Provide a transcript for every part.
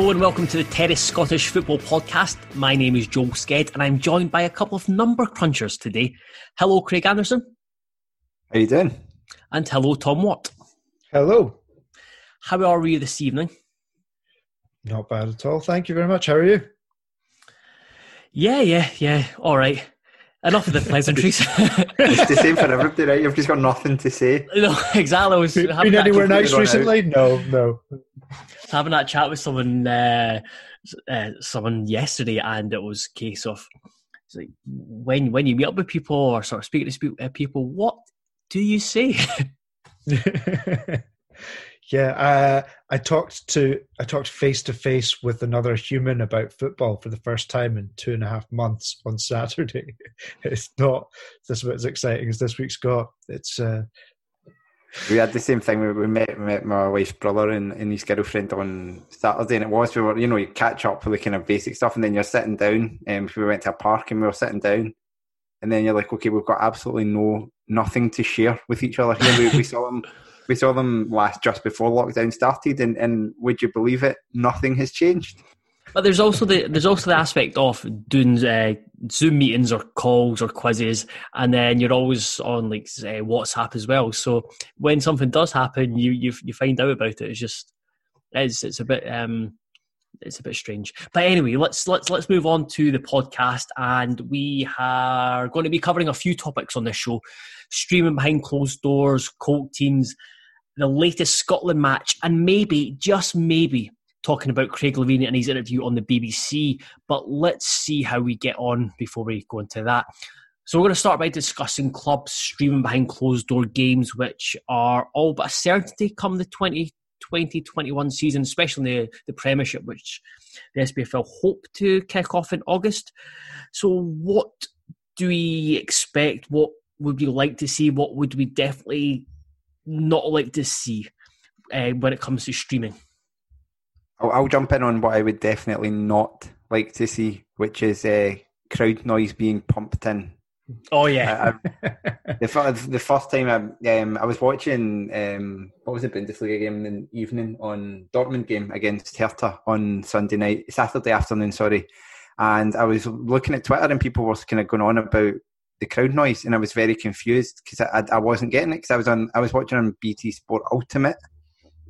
Hello and welcome to the Terrace Scottish Football Podcast. My name is Joel Sked and I'm joined by a couple of number crunchers today. Hello, Craig Anderson. How are you doing? And hello, Thom Watt. Hello. How are you this evening? Not bad at all. Thank you very much. How are you? Yeah, yeah, yeah. All right. Enough of the pleasantries. it's the same for everybody, right? You've just got nothing to say. No, exactly. I was been anywhere nice recently? No, no having that chat with someone, uh, uh, someone yesterday, and it was case of like when when you meet up with people or sort of speaking to uh, people, what do you say? yeah, uh, I talked to I talked face to face with another human about football for the first time in two and a half months on Saturday. It's not this about as exciting as this week's got. It's uh, we had the same thing. We, we met, met my wife's brother and, and his girlfriend on Saturday, and it was we were, you know, you catch up for the kind of basic stuff, and then you're sitting down. And um, we went to a park and we were sitting down, and then you're like, okay, we've got absolutely no nothing to share with each other here. we, we saw them, we saw them last just before lockdown started, and, and would you believe it? Nothing has changed. But there's also the there's also the aspect of doing uh, Zoom meetings or calls or quizzes, and then you're always on like uh, WhatsApp as well. So when something does happen, you you you find out about it. It's just it's it's a bit um it's a bit strange. But anyway, let's let's let's move on to the podcast, and we are going to be covering a few topics on this show: streaming behind closed doors, colt teams, the latest Scotland match, and maybe just maybe talking about Craig Levein and his interview on the BBC. But let's see how we get on before we go into that. So we're going to start by discussing clubs streaming behind closed door games, which are all but a certainty come the 2020-21 season, especially the, the Premiership, which the SPFL hope to kick off in August. So what do we expect? What would we like to see? What would we definitely not like to see uh, when it comes to streaming? I'll, I'll, jump in on what I would definitely not like to see, which is uh, crowd noise being pumped in. Oh yeah. I, I, the, the first time I, um, I was watching um, what was the Bundesliga game in the evening on Dortmund game against Hertha on Sunday night, Saturday afternoon, sorry, and I was looking at Twitter and people were kind of going on about the crowd noise, and I was very confused because I, I, I wasn't getting it because I was on I was watching on BT Sport Ultimate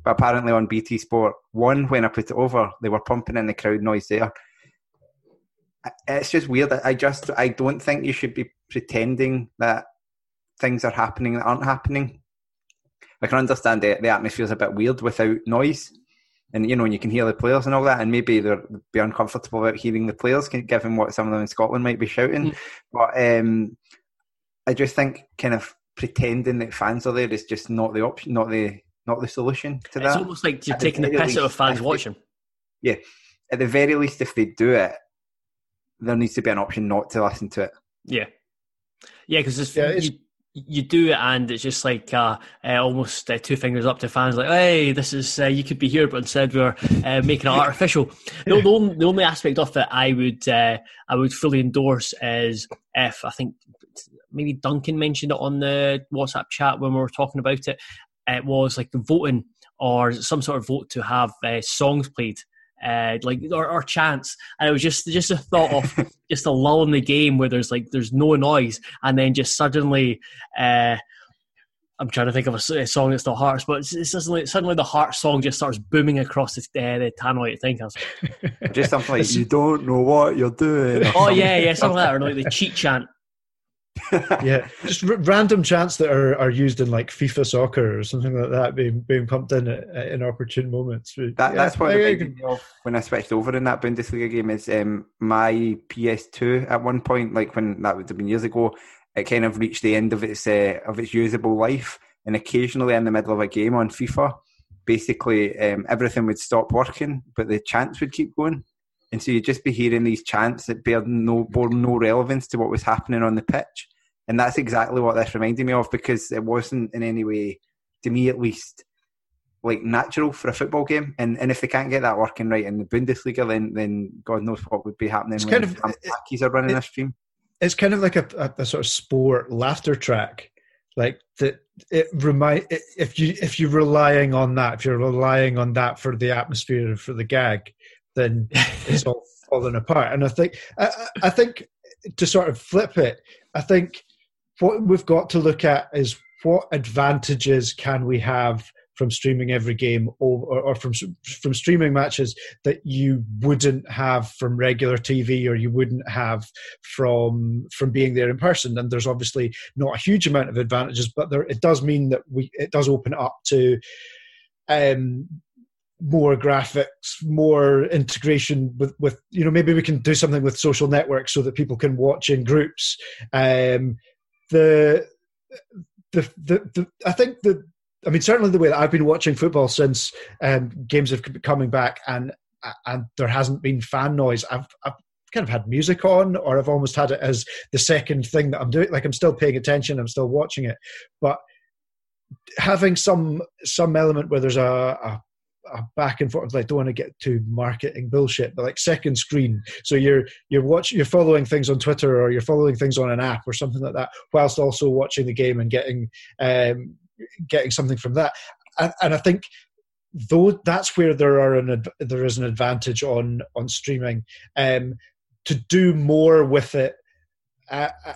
but apparently on BT Sport 1, when I put it over, they were pumping in the crowd noise there. It's just weird. I just, I don't think you should be pretending that things are happening that aren't happening. I can understand the, the atmosphere is a bit weird without noise. And, you know, and you can hear the players and all that, and maybe they'll be uncomfortable about hearing the players, given what some of them in Scotland might be shouting. Mm. But um, I just think kind of pretending that fans are there is just not the option, not the not the solution to that. It's almost like you're at taking the, the piss out of fans watching. yeah, at the very least, if they do it, there needs to be an option not to listen to it. Yeah, yeah, because yeah, you, you do it and it's just like uh, uh, almost uh, two fingers up to fans, like, hey, this is uh, you could be here, but instead we're uh, making it artificial. the, the, only, the only aspect of it I would uh, I would fully endorse is if I think maybe Duncan mentioned it on the WhatsApp chat when we were talking about it it was like voting or some sort of vote to have uh, songs played uh, like or, or chants, and it was just just a thought of just a lull in the game where there's like there's no noise, and then just suddenly, uh, I'm trying to think of a, a song that's not Hearts, but it's, it's suddenly suddenly the Heart song just starts booming across the, uh, the Tannoy Thinkers. just something like you don't know what you're doing. Oh yeah, yeah, something like that, or like the cheat chant yeah, just r- random chants that are, are used in like FIFA soccer or something like that being being pumped in at, at inopportune moments. That, yeah, that's what I, I when I switched over in that Bundesliga game is um, my PS2 at one point, like when that would have been years ago, it kind of reached the end of its uh, of its usable life, and occasionally in the middle of a game on FIFA, basically um, everything would stop working, but the chants would keep going. And so you'd just be hearing these chants that bear no, bore no relevance to what was happening on the pitch. And that's exactly what this reminded me of because it wasn't in any way, to me at least, like natural for a football game. And and if they can't get that working right in the Bundesliga, then then God knows what would be happening it's when kind of, Blackies are running it, a stream. It's kind of like a, a, a, sort of sport laughter track. Like that, it remind if you if you're relying on that, if you're relying on that for the atmosphere and for the gag, then it's all falling apart. And I think I, I think to sort of flip it, I think what we've got to look at is what advantages can we have from streaming every game or, or, from from streaming matches that you wouldn't have from regular TV or you wouldn't have from from being there in person. And there's obviously not a huge amount of advantages, but there it does mean that we it does open up to um, more graphics, more integration with, with you know maybe we can do something with social networks so that people can watch in groups. Um, the, the the the I think the I mean certainly the way that I've been watching football since um, games have been coming back and and there hasn't been fan noise. I've, I've kind of had music on or I've almost had it as the second thing that I'm doing. Like I'm still paying attention, I'm still watching it, but having some some element where there's a, a a back and forth. I don't want to get too marketing bullshit, but like second screen. So you're you're watching, you're following things on Twitter or you're following things on an app or something like that, whilst also watching the game and getting um, getting something from that. And, and I think though that's where there are an there is an advantage on on streaming um, to do more with it. Uh, uh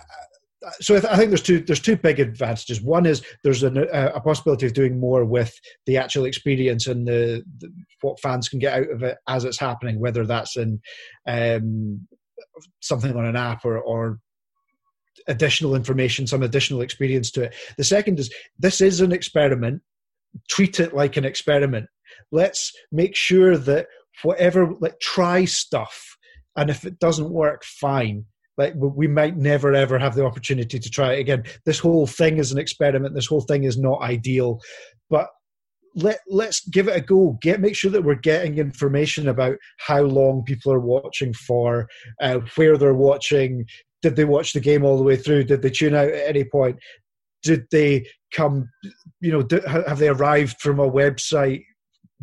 so I, think there's two there's two big advantages. One is there's a, a possibility of doing more with the actual experience and the, the, what fans can get out of it as it's happening, whether that's in um, something on an app or, or additional information, some additional experience to it. The second is this is an experiment. Treat it like an experiment. Let's make sure that whatever, like, try stuff, and if it doesn't work, fine like we might never ever have the opportunity to try it again. This whole thing is an experiment. This whole thing is not ideal. But let let's give it a go. Get make sure that we're getting information about how long people are watching for uh, where they're watching. Did they watch the game all the way through? Did they tune out at any point? Did they come you know do, have they arrived from a website?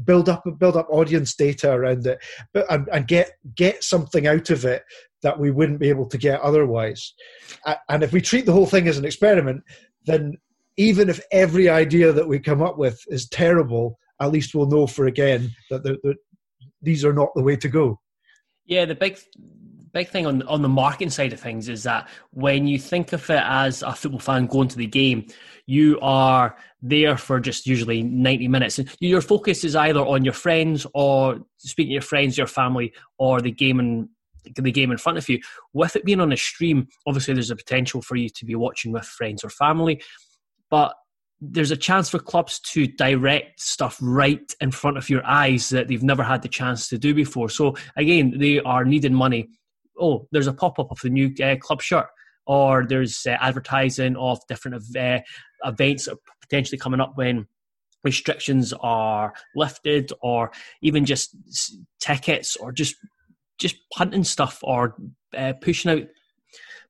Build up build up audience data around it but and, and get get something out of it that we wouldn't be able to get otherwise. And if we treat the whole thing as an experiment, then even if every idea that we come up with is terrible, at least we'll know for again that, these are not the way to go. Yeah, the big big thing on on the marketing side of things is that when you think of it as a football fan going to the game, you are there for just usually 90 minutes and your focus is either on your friends or speaking to your friends your family or the game and the game in front of you. With it being on a stream, obviously there's a potential for you to be watching with friends or family, but there's a chance for clubs to direct stuff right in front of your eyes that they've never had the chance to do before. So again, they are needing money. Oh, there's a pop up of the new uh, club shirt, or there's uh, advertising of different uh, events are potentially coming up when restrictions are lifted, or even just tickets, or just just punting stuff or uh, pushing out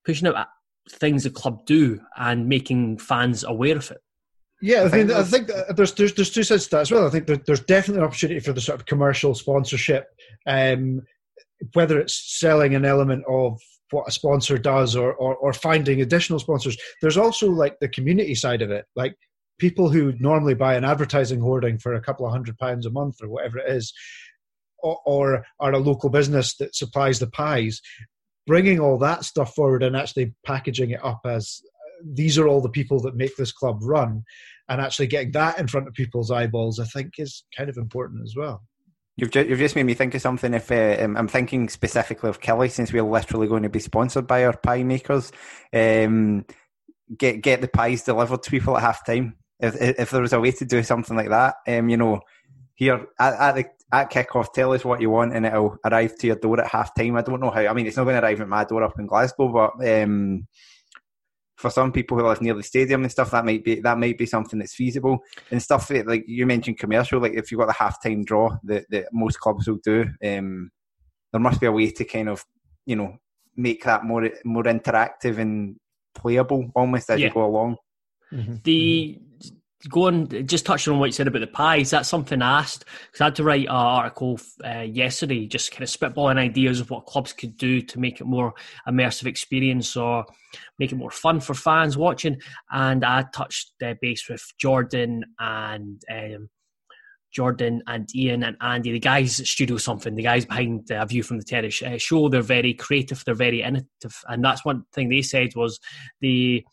pushing out things the club do and making fans aware of it. Yeah, I, think I think there's, there's there's two sides to that as well. I think there's definitely an opportunity for the sort of commercial sponsorship, um, whether it's selling an element of what a sponsor does or, or or finding additional sponsors. There's also like the community side of it, like people who normally buy an advertising hoarding for a couple of hundred pounds a month or whatever it is or, are a local business that supplies the pies, bringing all that stuff forward and actually packaging it up as these are all the people that make this club run and actually getting that in front of people's eyeballs, I think is kind of important as well. You've just, you've just made me think of something. If uh, um, I'm thinking specifically of Killie, since we're literally going to be sponsored by our pie makers, um, get get the pies delivered to people at half time. If if there was a way to do something like that, um, you know, here at, at the at kickoff, tell us what you want and it'll arrive to your door at half time. I don't know how. I mean, it's not going to arrive at my door up in Glasgow, but um, for some people who live near the stadium and stuff, that might be that might be something that's feasible. And stuff that, like you mentioned, commercial. Like if you've got the halftime draw that, that most clubs will do, um, there must be a way to kind of you know make that more more interactive and playable almost as yeah. you go along. Mm-hmm. The going just touching on what you said about the pies, that's something I asked because I had to write an article uh, yesterday, just kind of spitballing ideas of what clubs could do to make it more immersive experience or make it more fun for fans watching. And I touched uh, base with Jordan and um, Jordan and Ian and Andy, the guys at Studio Something, the guys behind uh, A View from the Terrace uh, show, they're very creative, they're very innovative, and that's one thing they said was the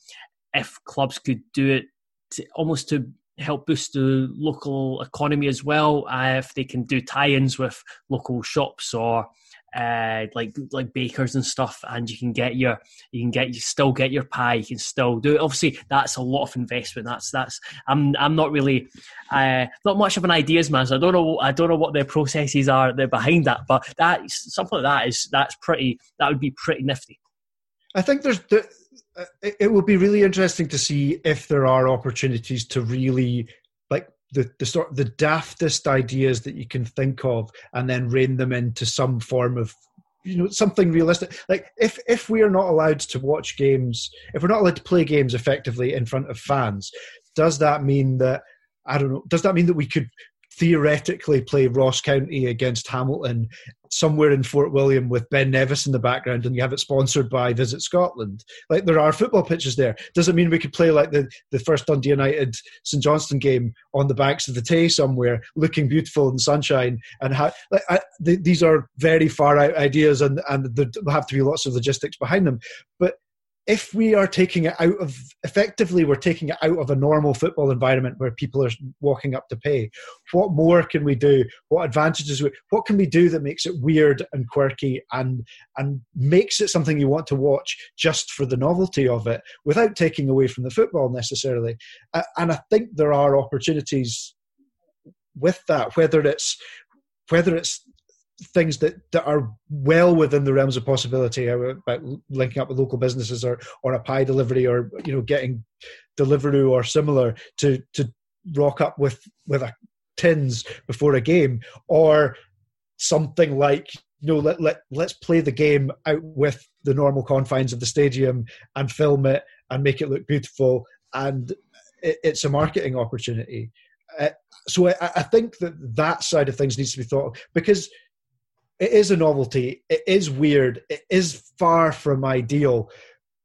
if clubs could do it to, almost to help boost the local economy as well, uh, if they can do tie-ins with local shops or uh, like like bakers and stuff, and you can get your you can get you still get your pie. You can still do it. Obviously, that's a lot of investment. That's that's I'm I'm not really uh, not much of an ideas man. So I don't know I don't know what the processes are there behind that, but that something like that is that's pretty that would be pretty nifty. I think there's the, it will be really interesting to see if there are opportunities to really like the, the sort the daftest ideas that you can think of and then rein them into some form of you know something realistic. Like if if we are not allowed to watch games if we're not allowed to play games effectively in front of fans does that mean that i don't know does that mean that we could theoretically play Ross County against Hamilton somewhere in Fort William with Ben Nevis in the background and you have it sponsored by Visit Scotland. Like there are football pitches there. Does it mean we could play like the, the first Dundee United St Johnstone game on the banks of the Tay somewhere, looking beautiful in sunshine? And how, like, I, th- these are very far out ideas and, and there have to be lots of logistics behind them. But if we are taking it out of effectively we're taking it out of a normal football environment where people are walking up to pay what more can we do? What advantages what can we do that makes it weird and quirky and and makes it something you want to watch just for the novelty of it without taking away from the football necessarily? And i think there are opportunities with that whether it's whether it's things that, that are well within the realms of possibility about linking up with local businesses or or a pie delivery or you know getting Deliveroo or similar to to rock up with with a tins before a game or something like you know let, let let's play the game out with the normal confines of the stadium and film it and make it look beautiful and it, it's a marketing opportunity. Uh, so I, I, think that that side of things needs to be thought of because it is a novelty. It is weird. It is far from ideal.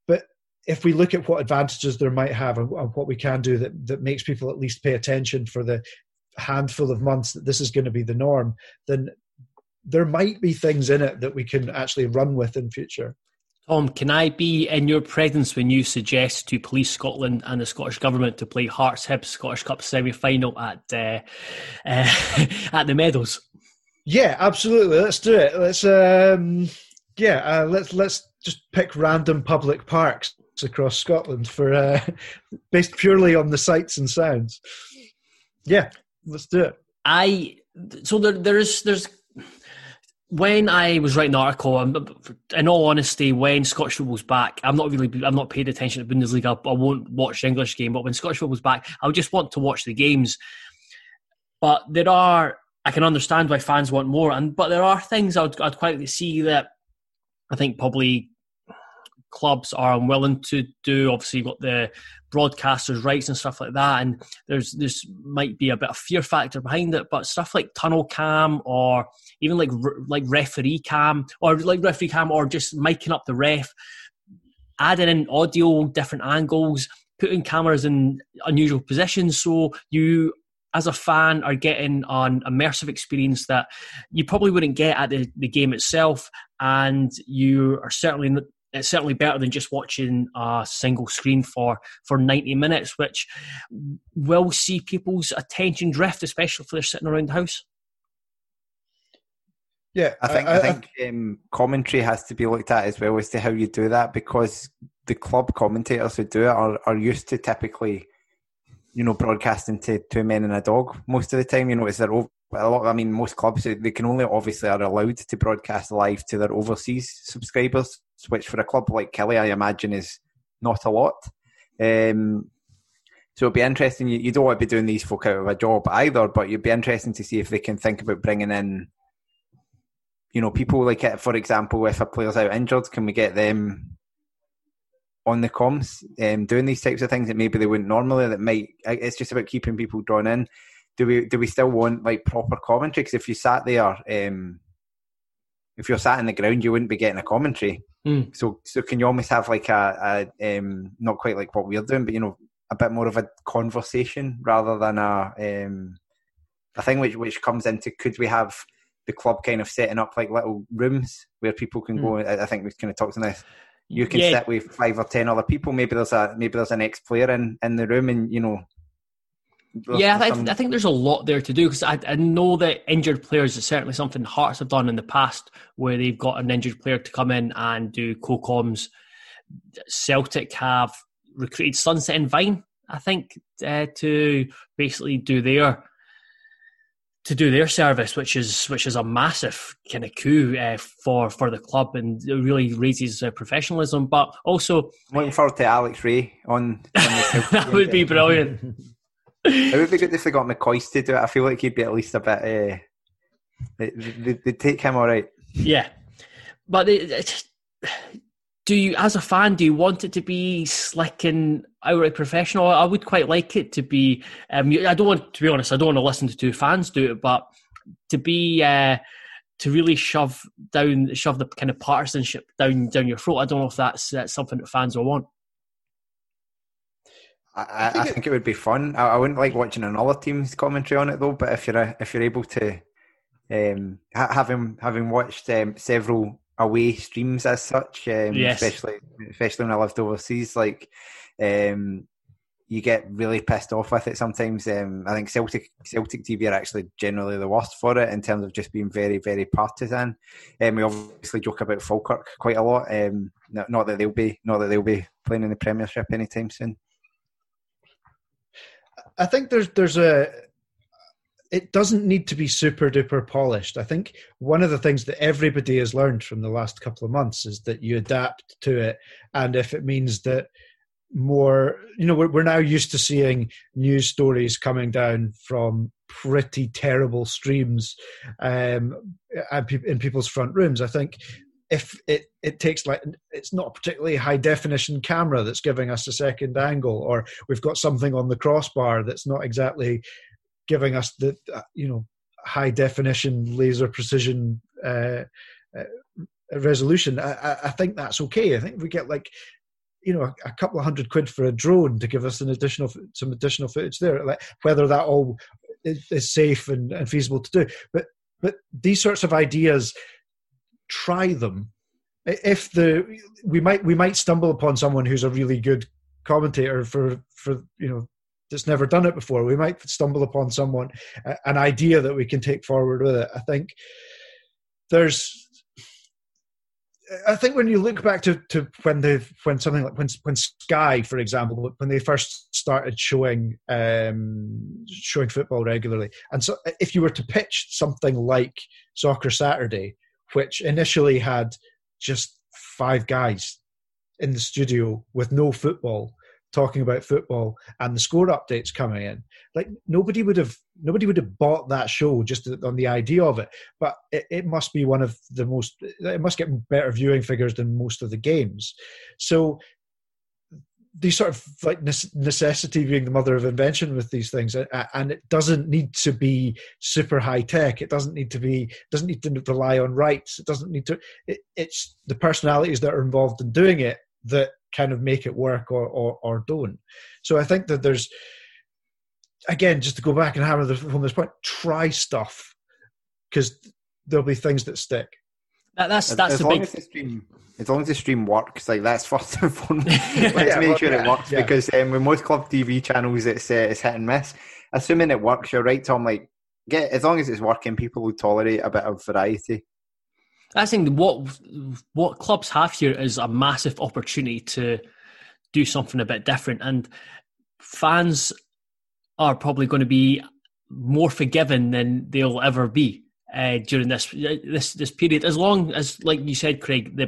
But if we look at what advantages there might have and, and what we can do that, that makes people at least pay attention for the handful of months that this is going to be the norm, then there might be things in it that we can actually run with in future. Thom, can I be in your presence when you suggest to Police Scotland and the Scottish Government to play Hearts Hibs Scottish Cup semi final at uh, uh, at the Meadows? Yeah, absolutely. Let's do it. Let's um, yeah, uh, let's let's just pick random public parks across Scotland for uh, based purely on the sights and sounds. Yeah, let's do it. I so there there's there's when I was writing the article, in all honesty, when Scottish football's back, I'm not really, I'm not paid attention to Bundesliga. I won't watch the English game, but when Scottish football's back, I'll just want to watch the games. But there are I can understand why fans want more, and but there are things I'd, I'd quite like to see that I think probably clubs are unwilling to do. Obviously, you've got the broadcasters' rights and stuff like that, and there's this might be a bit of fear factor behind it. But stuff like tunnel cam or even like like referee cam or like referee cam or just miking up the ref, adding in audio, different angles, putting cameras in unusual positions so you as a fan are getting an immersive experience that you probably wouldn't get at the, the game itself and you are certainly it's certainly better than just watching a single screen for for 90 minutes which will see people's attention drift especially if they're sitting around the house. Yeah i think i, I think um, commentary has to be looked at as well as to how you do that because the club commentators who do it are, are used to typically you know, broadcasting to two men and a dog most of the time. You know, it's their a lot. I mean, most clubs they can only obviously are allowed to broadcast live to their overseas subscribers, which for a club like Killie, I imagine is not a lot. Um, so it'd be interesting. You, you don't want to be doing these folk out of a job either, but you'd be interesting to see if they can think about bringing in, you know, people like it. For example, if a player's out injured, can we get them on the comms um, doing these types of things that maybe they wouldn't normally? That might. It's just about keeping people drawn in. Do we do we still want like proper commentary? Because if you sat there, um, if you're sat in the ground, you wouldn't be getting a commentary. Mm. So so can you almost have like a, a um, not quite like what we're doing, but you know a bit more of a conversation rather than a um, a thing which which comes into could we have the club kind of setting up like little rooms where people can mm. go. I think we kind of talked on this. You can yeah. sit with five or ten other people. Maybe there's a maybe there's an ex player in in the room, and you know. Yeah, I, th- I, think there's a lot there to do because I, I know that injured players is certainly something Hearts have done in the past where they've got an injured player to come in and do co-coms. Celtic have recruited Sunset and Vine, I think, uh, to basically do their to do their service, which is which is a massive kind of coup uh, for for the club and it really raises uh, professionalism. But also, looking forward to Alex Ray on. on that would be brilliant. it would be good if they got McCoist to do it. I feel like he'd be at least a bit. Uh, they, they, they take him all right. Yeah, but it, do you, as a fan, do you want it to be slick and outright professional? I would quite like it to be. Um, I don't want, to be honest, I don't want to listen to two fans do it, but to be uh, to really shove down, shove the kind of partisanship down down your throat. I don't know if that's, that's something that fans will want. I, I, think, it, would be fun. I, I, wouldn't like watching another team's commentary on it though. But if you're a, if you're able to, um, having having watched um, several away streams as such, um, yes. especially especially when I lived overseas. Like, um, you get really pissed off with it sometimes. Um, I think Celtic Celtic TV are actually generally the worst for it in terms of just being very very partisan. Um, we obviously joke about Falkirk quite a lot. Um, not, not that they'll be not that they'll be playing in the Premiership anytime soon. I think there's there's a it doesn't need to be super duper polished. I think one of the things that everybody has learned from the last couple of months is that you adapt to it. And if it means that more, you know, we're, we're now used to seeing news stories coming down from pretty terrible streams um, in people's front rooms. I think if it, it takes like it's not a particularly high definition camera that's giving us a second angle or we've got something on the crossbar that's not exactly giving us the uh, you know high definition laser precision uh, uh, resolution. I, I, think that's okay. I think we get like you know a, a, couple of hundred quid for a drone to give us an additional some additional footage there. Like whether that all is, is safe and, and feasible to do, but but these sorts of ideas, try them. If the we might we might stumble upon someone who's a really good commentator for for you know that's never done it before. We might stumble upon someone, an idea that we can take forward with it. I think there's I think when you look back to, to when they when something like when when Sky, for example, when they first started showing um, showing football regularly, and so if you were to pitch something like Soccer Saturday, which initially had just five guys in the studio with no football, talking about football and the score updates coming in. Like nobody would have nobody would have bought that show just on the idea of it but it, it, must be one of the most it must get better viewing figures than most of the games. So these sort of like necessity being the mother of invention with these things and it doesn't need to be super high tech. It doesn't need to be doesn't need to rely on rights. It doesn't need to it, it's the personalities that are involved in doing it that kind of make it work or, or, or don't. So I think that there's, again, just to go back and hammer the, from this point, try stuff because there'll be things that stick. That, that's that's as, long big... as the stream, as long as the stream works, like that's first and foremost. Let's yeah, make sure yeah, it works yeah. because um, with most club TV channels, it's uh, it's hit and miss. Assuming it works, you're right, Thom. Like, get as long as it's working, people will tolerate a bit of variety. I think what what clubs have here is a massive opportunity to do something a bit different, and fans are probably going to be more forgiving than they'll ever be uh, during this this this period. As long as, like you said, Craig, the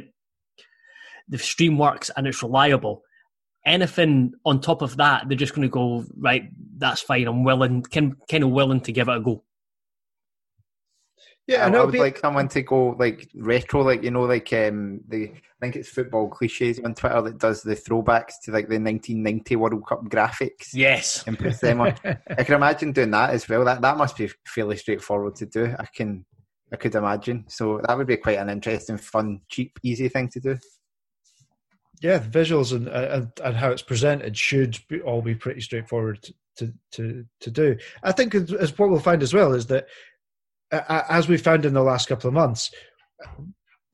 the stream works and it's reliable. anything on top of that, they're just going to go right. That's fine. I'm willing, kind kind of willing to give it a go. Yeah, I, I would be... like someone to go like retro, like you know, like um, the I think it's football cliches on Twitter that does the throwbacks to like the 1990 World Cup graphics. Yes, and puts them on. I can imagine doing that as well. That that must be fairly straightforward to do. I can, I could imagine. So that would be quite an interesting, fun, cheap, easy thing to do. Yeah, the visuals and and, and how it's presented should be, all be pretty straightforward to to to do. I think as what we'll find as well is that as we found in the last couple of months,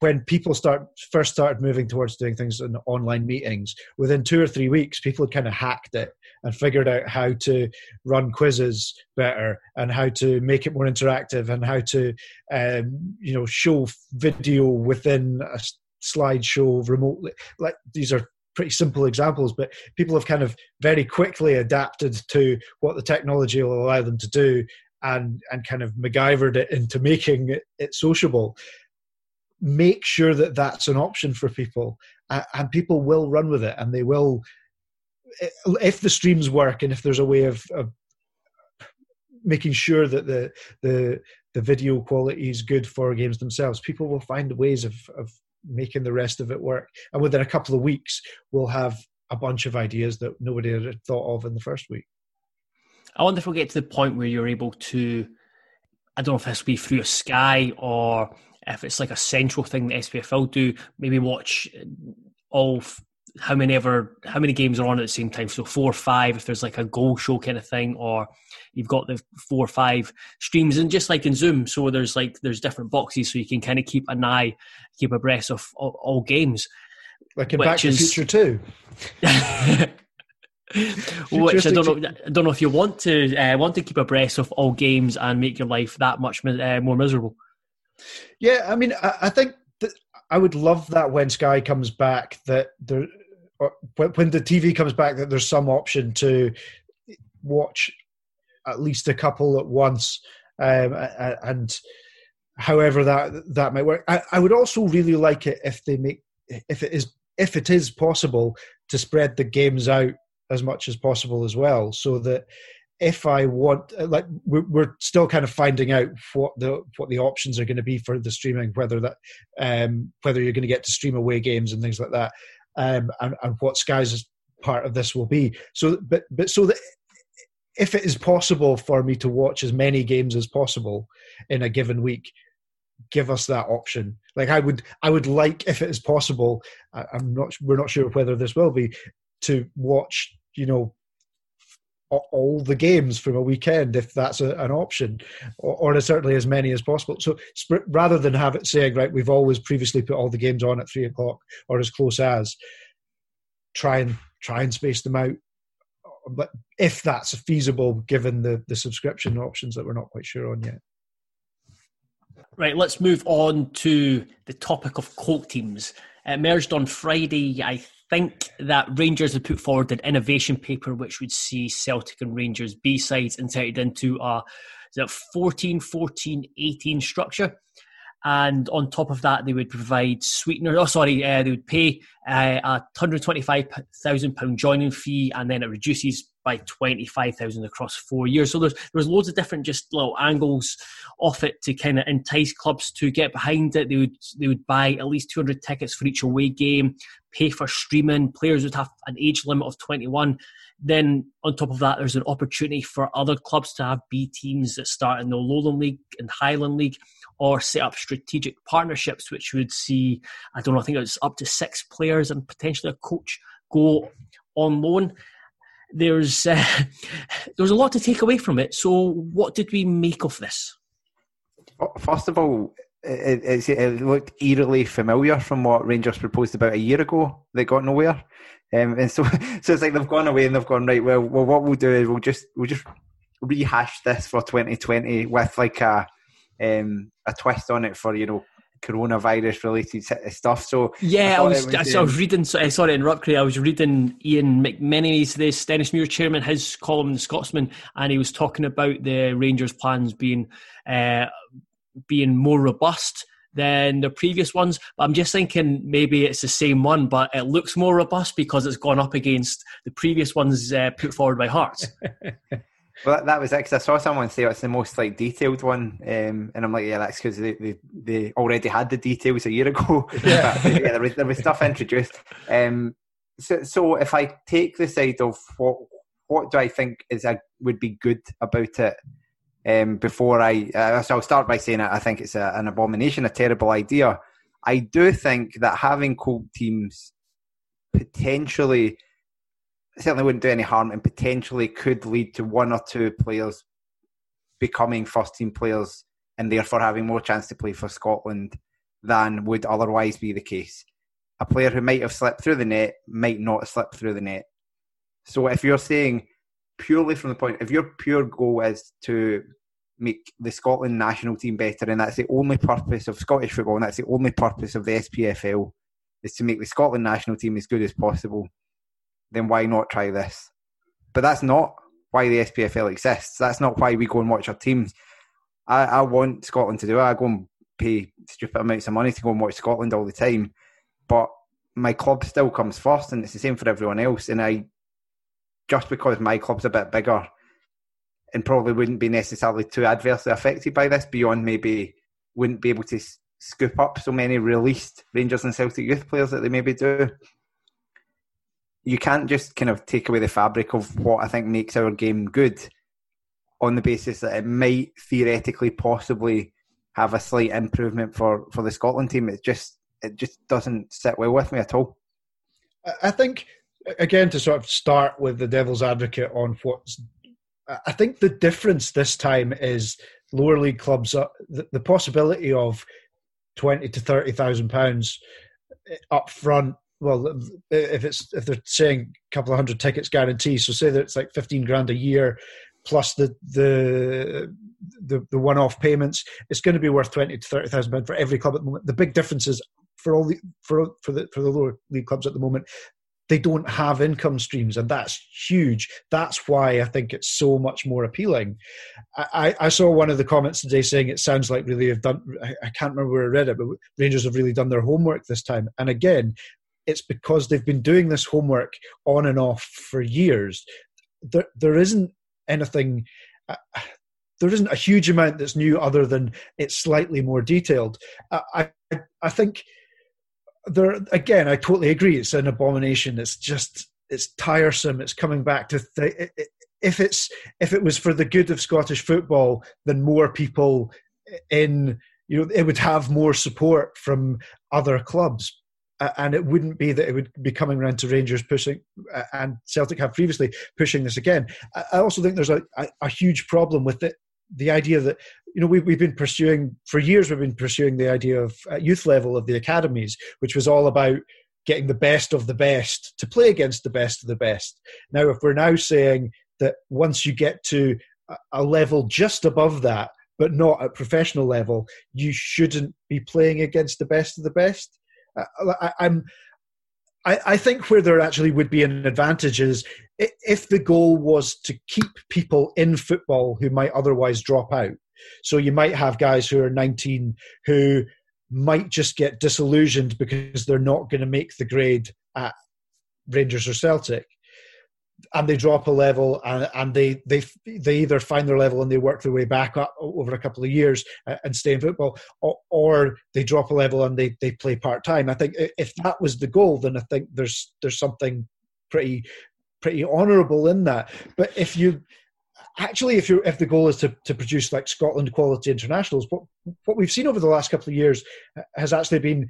when people start first started moving towards doing things in online meetings, within two or three weeks, people had kind of hacked it and figured out how to run quizzes better and how to make it more interactive and how to, um, you know, show video within a slideshow remotely. Like these are pretty simple examples, but people have kind of very quickly adapted to what the technology will allow them to do and and kind of MacGyvered it into making it, sociable. Make sure that that's an option for people, and people will run with it, and they will. If the streams work, and if there's a way of, of making sure that the the the video quality is good for games themselves, people will find ways of of making the rest of it work. And within a couple of weeks, we'll have a bunch of ideas that nobody had thought of in the first week. I wonder if we'll get to the point where you're able to, I don't know if this will be through a Sky or if it's like a central thing that SPFL do, maybe watch uh, all how many ever how many games are on at the same time. So four or five if there's like a goal show kind of thing, or you've got the four or five streams and just like in Zoom, so there's like there's different boxes so you can kind of keep an eye, keep abreast of all, all games. Like in Back to the Future too. Which I don't know. I don't know if you want to uh, want to keep abreast of all games and make your life that much uh, more miserable. Yeah, I mean, I, I think that I would love that when Sky comes back. That there, when the TV comes back, that there's some option to watch at least a couple at once, um, and however that that might work. I, I would also really like it if they make if it is if it is possible to spread the games out as much as possible as well, so that if I want, like, we're, still kind of finding out what the what the options are going to be for the streaming, whether that um, whether you're going to get to stream away games and things like that, um, and, and what Sky's part of this will be. So, but but so that if it is possible for me to watch as many games as possible in a given week, give us that option. Like I would, I would like if it is possible. I, I'm not, we're not sure whether this will be to watch, you know, all the games from a weekend if that's a, an option, or, or, certainly as many as possible. So sp- rather than have it saying, right, we've always previously put all the games on at three o'clock or as close as, try and try and space them out. But if that's feasible, given the the subscription options that we're not quite sure on yet. Right, let's move on to the topic of colt teams. It merged on Friday, I think that Rangers had put forward an innovation paper which would see Celtic and Rangers B sides inserted into a 14 14 18 structure. And on top of that, they would provide sweetener. Oh, sorry, uh, they would pay uh, a £125,000 joining fee and then it reduces by 25,000 across four years. So there's there's loads of different just little angles off it to kind of entice clubs to get behind it. They would they would buy at least 200 tickets for each away game, pay for streaming. Players would have an age limit of 21. Then on top of that, there's an opportunity for other clubs to have B teams that start in the Lowland League and Highland League or set up strategic partnerships, which would see, I don't know, I think it's up to six players and potentially a coach go on loan there's uh, there's a lot to take away from it. So, what did we make of this? First of all, it, it, it, looked eerily familiar from what Rangers proposed about a year ago. They got nowhere, um, and so so it's like they've gone away and they've gone right. Well, well, what we'll do is we'll just we'll just rehash this for 2020 with like a um, a twist on it for you know coronavirus related stuff. So yeah, I, I was, was I, was reading. Sorry, to interrupt, Craig. I was reading Iain McMenemy's, the Stenhousemuir chairman, his column in the Scotsman, and he was talking about the Rangers' plans being uh, being more robust than the previous ones. But I'm just thinking maybe it's the same one, but it looks more robust because it's gone up against the previous ones uh, put forward by Hearts. Well, that was it. Cause I saw someone say it's the most like detailed one, um, and I'm like, yeah, that's because they, they, they already had the details a year ago. Yeah, but, yeah there, was, there was stuff introduced. Um, so, so if I take the side of what what do I think is a would be good about it, um, before I, uh, so I'll start by saying I think it's a, an abomination, a terrible idea. I do think that having colt teams potentially certainly wouldn't do any harm and potentially could lead to one or two players becoming first team players and therefore having more chance to play for Scotland than would otherwise be the case. A player who might have slipped through the net might not have slipped through the net. So if you're saying purely from the point, if your pure goal is to make the Scotland national team better, and that's the only purpose of Scottish football, and that's the only purpose of the SPFL, is to make the Scotland national team as good as possible then why not try this? But that's not why the SPFL exists. That's not why we go and watch our teams. I, I want Scotland to do it. I go and pay stupid amounts of money to go and watch Scotland all the time. But my club still comes first, and it's the same for everyone else. And I, just because my club's a bit bigger, and probably wouldn't be necessarily too adversely affected by this, beyond maybe wouldn't be able to scoop up so many released Rangers and Celtic youth players that they maybe do you can't just kind of take away the fabric of what I think makes our game good on the basis that it might theoretically possibly have a slight improvement for, for the Scotland team. It just it just doesn't sit well with me at all. I think again to sort of start with the devil's advocate on what's I think the difference this time is lower league clubs uh, the, the possibility of twenty to thirty thousand pounds up front well, if it's if they're saying a couple of hundred tickets guarantee, so say that it's like fifteen grand a year plus the the the, the one off payments, it's going to be worth twenty to thirty thousand pounds for every club at the moment. The big difference is for all the for for the for the lower league clubs at the moment, they don't have income streams, and that's huge. That's why I think it's so much more appealing. I, I saw one of the comments today saying it sounds like really have done. I, I can't remember where I read it, but Rangers have really done their homework this time. And again, it's because they've been doing this homework on and off for years. There, there isn't anything. Uh, there isn't a huge amount that's new other than it's slightly more detailed. Uh, I, I think there again. I totally agree. It's an abomination. It's just it's tiresome. It's coming back to th- if it's if it was for the good of Scottish football, then more people in you know it would have more support from other clubs and it wouldn't be that it would be coming around to Rangers pushing, and Celtic have previously pushing this again. I also think there's a, a, a huge problem with it, the idea that you know we've, we've been pursuing for years we've been pursuing the idea of uh, youth level of the academies which was all about getting the best of the best to play against the best of the best now if we're now saying that once you get to a level just above that but not at professional level you shouldn't be playing against the best of the best uh, I, I'm. I, I think where there actually would be an advantage is if the goal was to keep people in football who might otherwise drop out. So you might have guys who are 19 who might just get disillusioned because they're not going to make the grade at Rangers or Celtic and they drop a level and, and they they they either find their level and they work their way back up over a couple of years uh, and stay in football or, or they drop a level and they, they play part-time. I think if that was the goal then i think there's there's something pretty pretty honorable in that. But if you actually if you if the goal is to, to produce like scotland quality internationals what what we've seen over the last couple of years uh, has actually been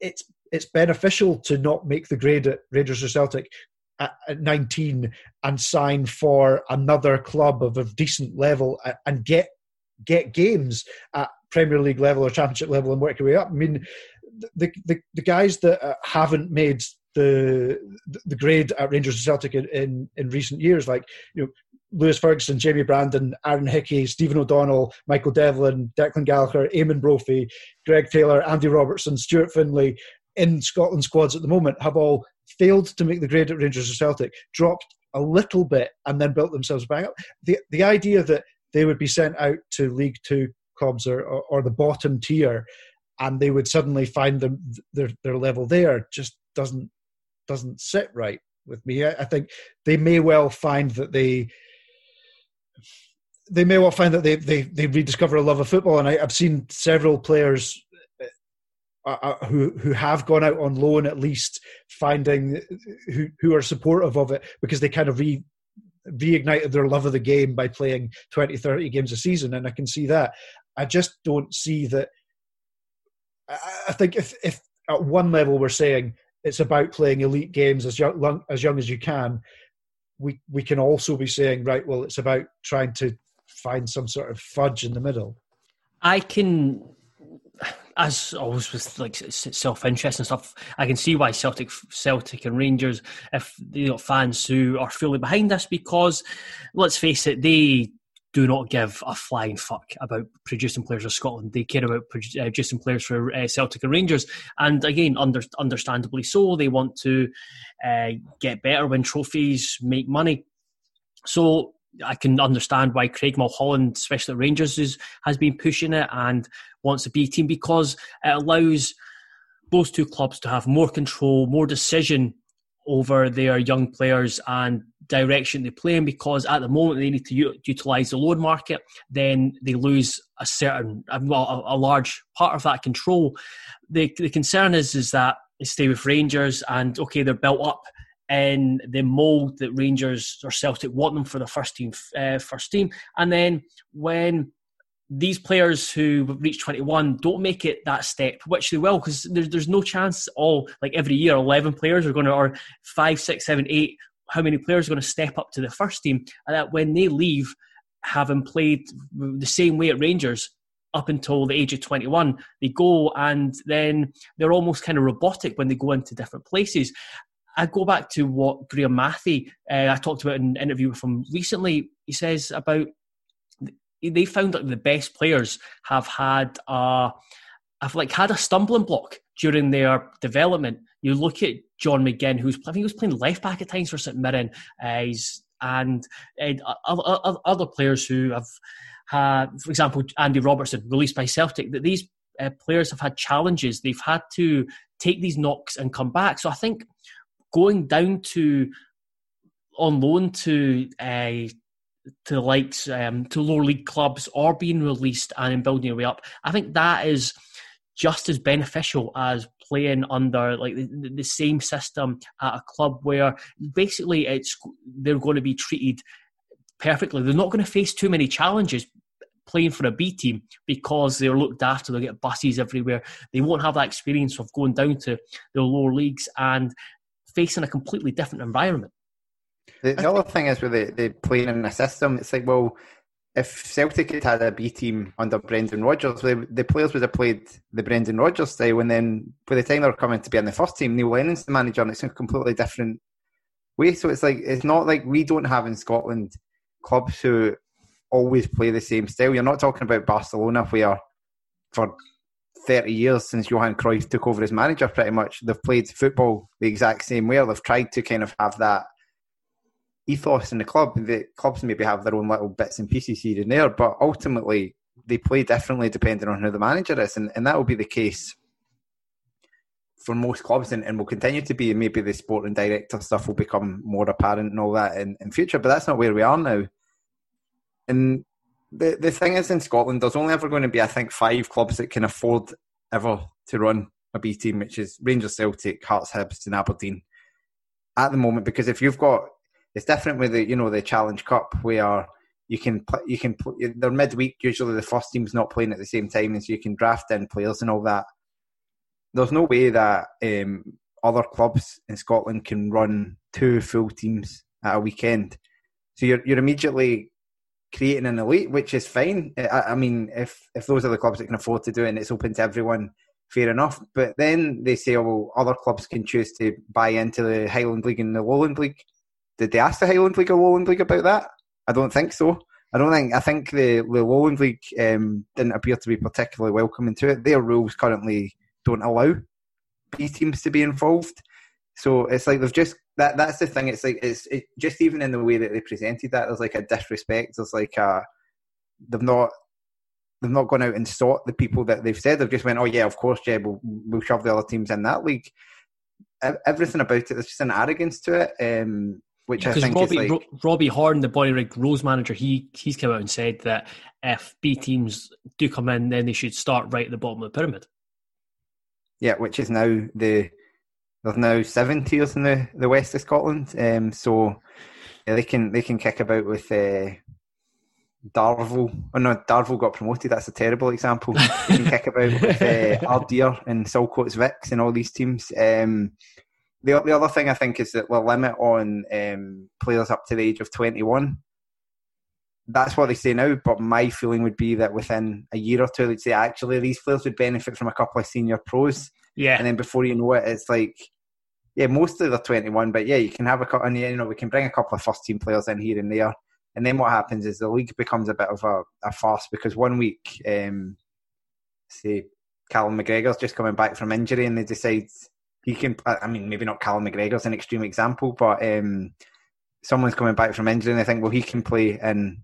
it's it's beneficial to not make the grade at Rangers or Celtic at, 19 and sign for another club of a decent level and get get games at Premier League level or Championship level and work your way up. I mean, the the, the guys that uh, haven't made the the grade at Rangers and Celtic in, in, in recent years, like you know. Lewis Ferguson, Jamie Brandon, Aaron Hickey, Stephen O'Donnell, Michael Devlin, Declan Gallagher, Eamonn Brophy, Greg Taylor, Andy Robertson, Stuart Findlay in Scotland squads at the moment have all failed to make the grade at Rangers or Celtic, dropped a little bit, and then built themselves back up. The the idea that they would be sent out to League Two clubs or, or, or the bottom tier and they would suddenly find them their their level there just doesn't doesn't sit right with me. I, I think they may well find that they they may well find that they they, they rediscover a love of football, and I, have seen several players who who have gone out on loan at least finding who who are supportive of it because they kind of re reignited their love of the game by playing 20 30 games a season. And i can see that. I just don't see that i, I think if if at one level we're saying it's about playing elite games as young as young as you can we we can also be saying right well it's about trying to find some sort of fudge in the middle. I can as always with like self interest and stuff, I can see why Celtic, Celtic and Rangers, if you know fans who are fully behind us, because let's face it, they do not give a flying fuck about producing players for Scotland. They care about uh, producing players for uh, Celtic and Rangers, and again, under, understandably so. They want to uh, get better, win trophies, make money. So I can understand why Craig Mulholland, especially at Rangers, is, has been pushing it and wants a B team because it allows those two clubs to have more control, more decision over their young players and direction they play in because at the moment they need to u- utilise the loan market, then they lose a certain, well, a, a large part of that control. The, the concern is, is that they stay with Rangers and okay, they're built up in the mould that Rangers or Celtic want them for the first team, uh, first team, and then when these players who reach 21 don't make it that step, which they will, because there's, there's no chance all, like every year, 11 players are going to, or five, six, seven, eight, how many players are going to step up to the first team, and that when they leave, having played the same way at Rangers, up until the age of 21. They go and then they're almost kind of robotic when they go into different places. I go back to what Graeme Mathie, uh, I talked about in an interview with him recently. He says about they found that the best players have had a, have like had a stumbling block during their development. You look at John McGinn, who's I think he was playing left back at times for St Mirren, uh, and uh, other, other players who have had, for example, Andy Robertson, released by Celtic. That these uh, players have had challenges. They've had to take these knocks and come back. So I think going down to on loan to uh, to likes um, to lower league clubs or being released and building your way up. I think that is just as beneficial as playing under like the, the, same system at a club where basically it's they're going to be treated perfectly. They're not going to face too many challenges playing for a B team because they're looked after. They'll get buses everywhere. They won't have that experience of going down to the lower leagues and facing a completely different environment. The, the other thing is with the, the playing in a system, it's like, well, if Celtic had had a B team under Brendan Rodgers, the, players would have played the Brendan Rodgers style, and then by the time they're coming to be in the first team, Neil Lennon's the manager, and it's a completely different way. So it's like it's not like we don't have in Scotland clubs who always play the same style. You're not talking about Barcelona, where for 30 years since Johan Cruyff took over as manager, pretty much they've played football the exact same way. They've tried to kind of have that ethos in the club. The clubs maybe have their own little bits and pieces here and there, but ultimately they play differently depending on who the manager is, and, and that will be the case for most clubs and, and will continue to be. Maybe the sporting director stuff will become more apparent and all that in, in future, but that's not where we are now. And the the thing is in Scotland, there's only ever going to be, I think, five clubs that can afford ever to run a B team, which is Rangers, Celtic, Hearts, Hibs, and Aberdeen at the moment. Because if you've got it's different with the you know the Challenge Cup where you can you can they're midweek. Usually the first team's not playing at the same time, and so you can draft in players and all that. There's no way that um, other clubs in Scotland can run two full teams at a weekend. So you're you're immediately creating an elite, which is fine. I, I mean, if if those are the clubs that can afford to do it and it's open to everyone, fair enough. But then they say, oh, well, other clubs can choose to buy into the Highland League and the Lowland League. Did they ask the Highland League or Lowland League about that? I don't think so. I don't think. I think the, the Lowland League um, didn't appear to be particularly welcoming to it. Their rules currently don't allow B teams to be involved. So it's like they've just that. That's the thing. It's like it's it, just even in the way that they presented that. There's like a disrespect. There's like a they've not they've not gone out and sought the people that they've said. They've just went, oh yeah, of course, yeah, we'll, we'll shove the other teams in that league. Everything about it, there's just an arrogance to it, um, which because I think Robbie, is like Ro- Robbie Horn, the Bonnyrigg Rose manager, he he's come out and said that if B teams do come in, then they should start right at the bottom of the pyramid. Yeah, which is now the there's now seven tiers in the, the west of Scotland, um, so yeah, they can they can kick about with uh, Darvel. Oh no, Darvel got promoted. That's a terrible example. they can kick about with uh, Ardeer and Saltcoats Vics and all these teams. Um, the the other thing I think is that the limit on um, players up to the age of twenty one. That's what they say now, but my feeling would be that within a year or two, they'd say actually these players would benefit from a couple of senior pros. Yeah, and then before you know it, it's like yeah, mostly they're 21, but yeah, you can have a and you know, we can bring a couple of first team players in here and there. And then what happens is the league becomes a bit of a, a farce because one week, um, say, Callum McGregor's just coming back from injury and they decide he can, I mean, maybe not Callum McGregor's an extreme example, but um, someone's coming back from injury and they think, well, he can play in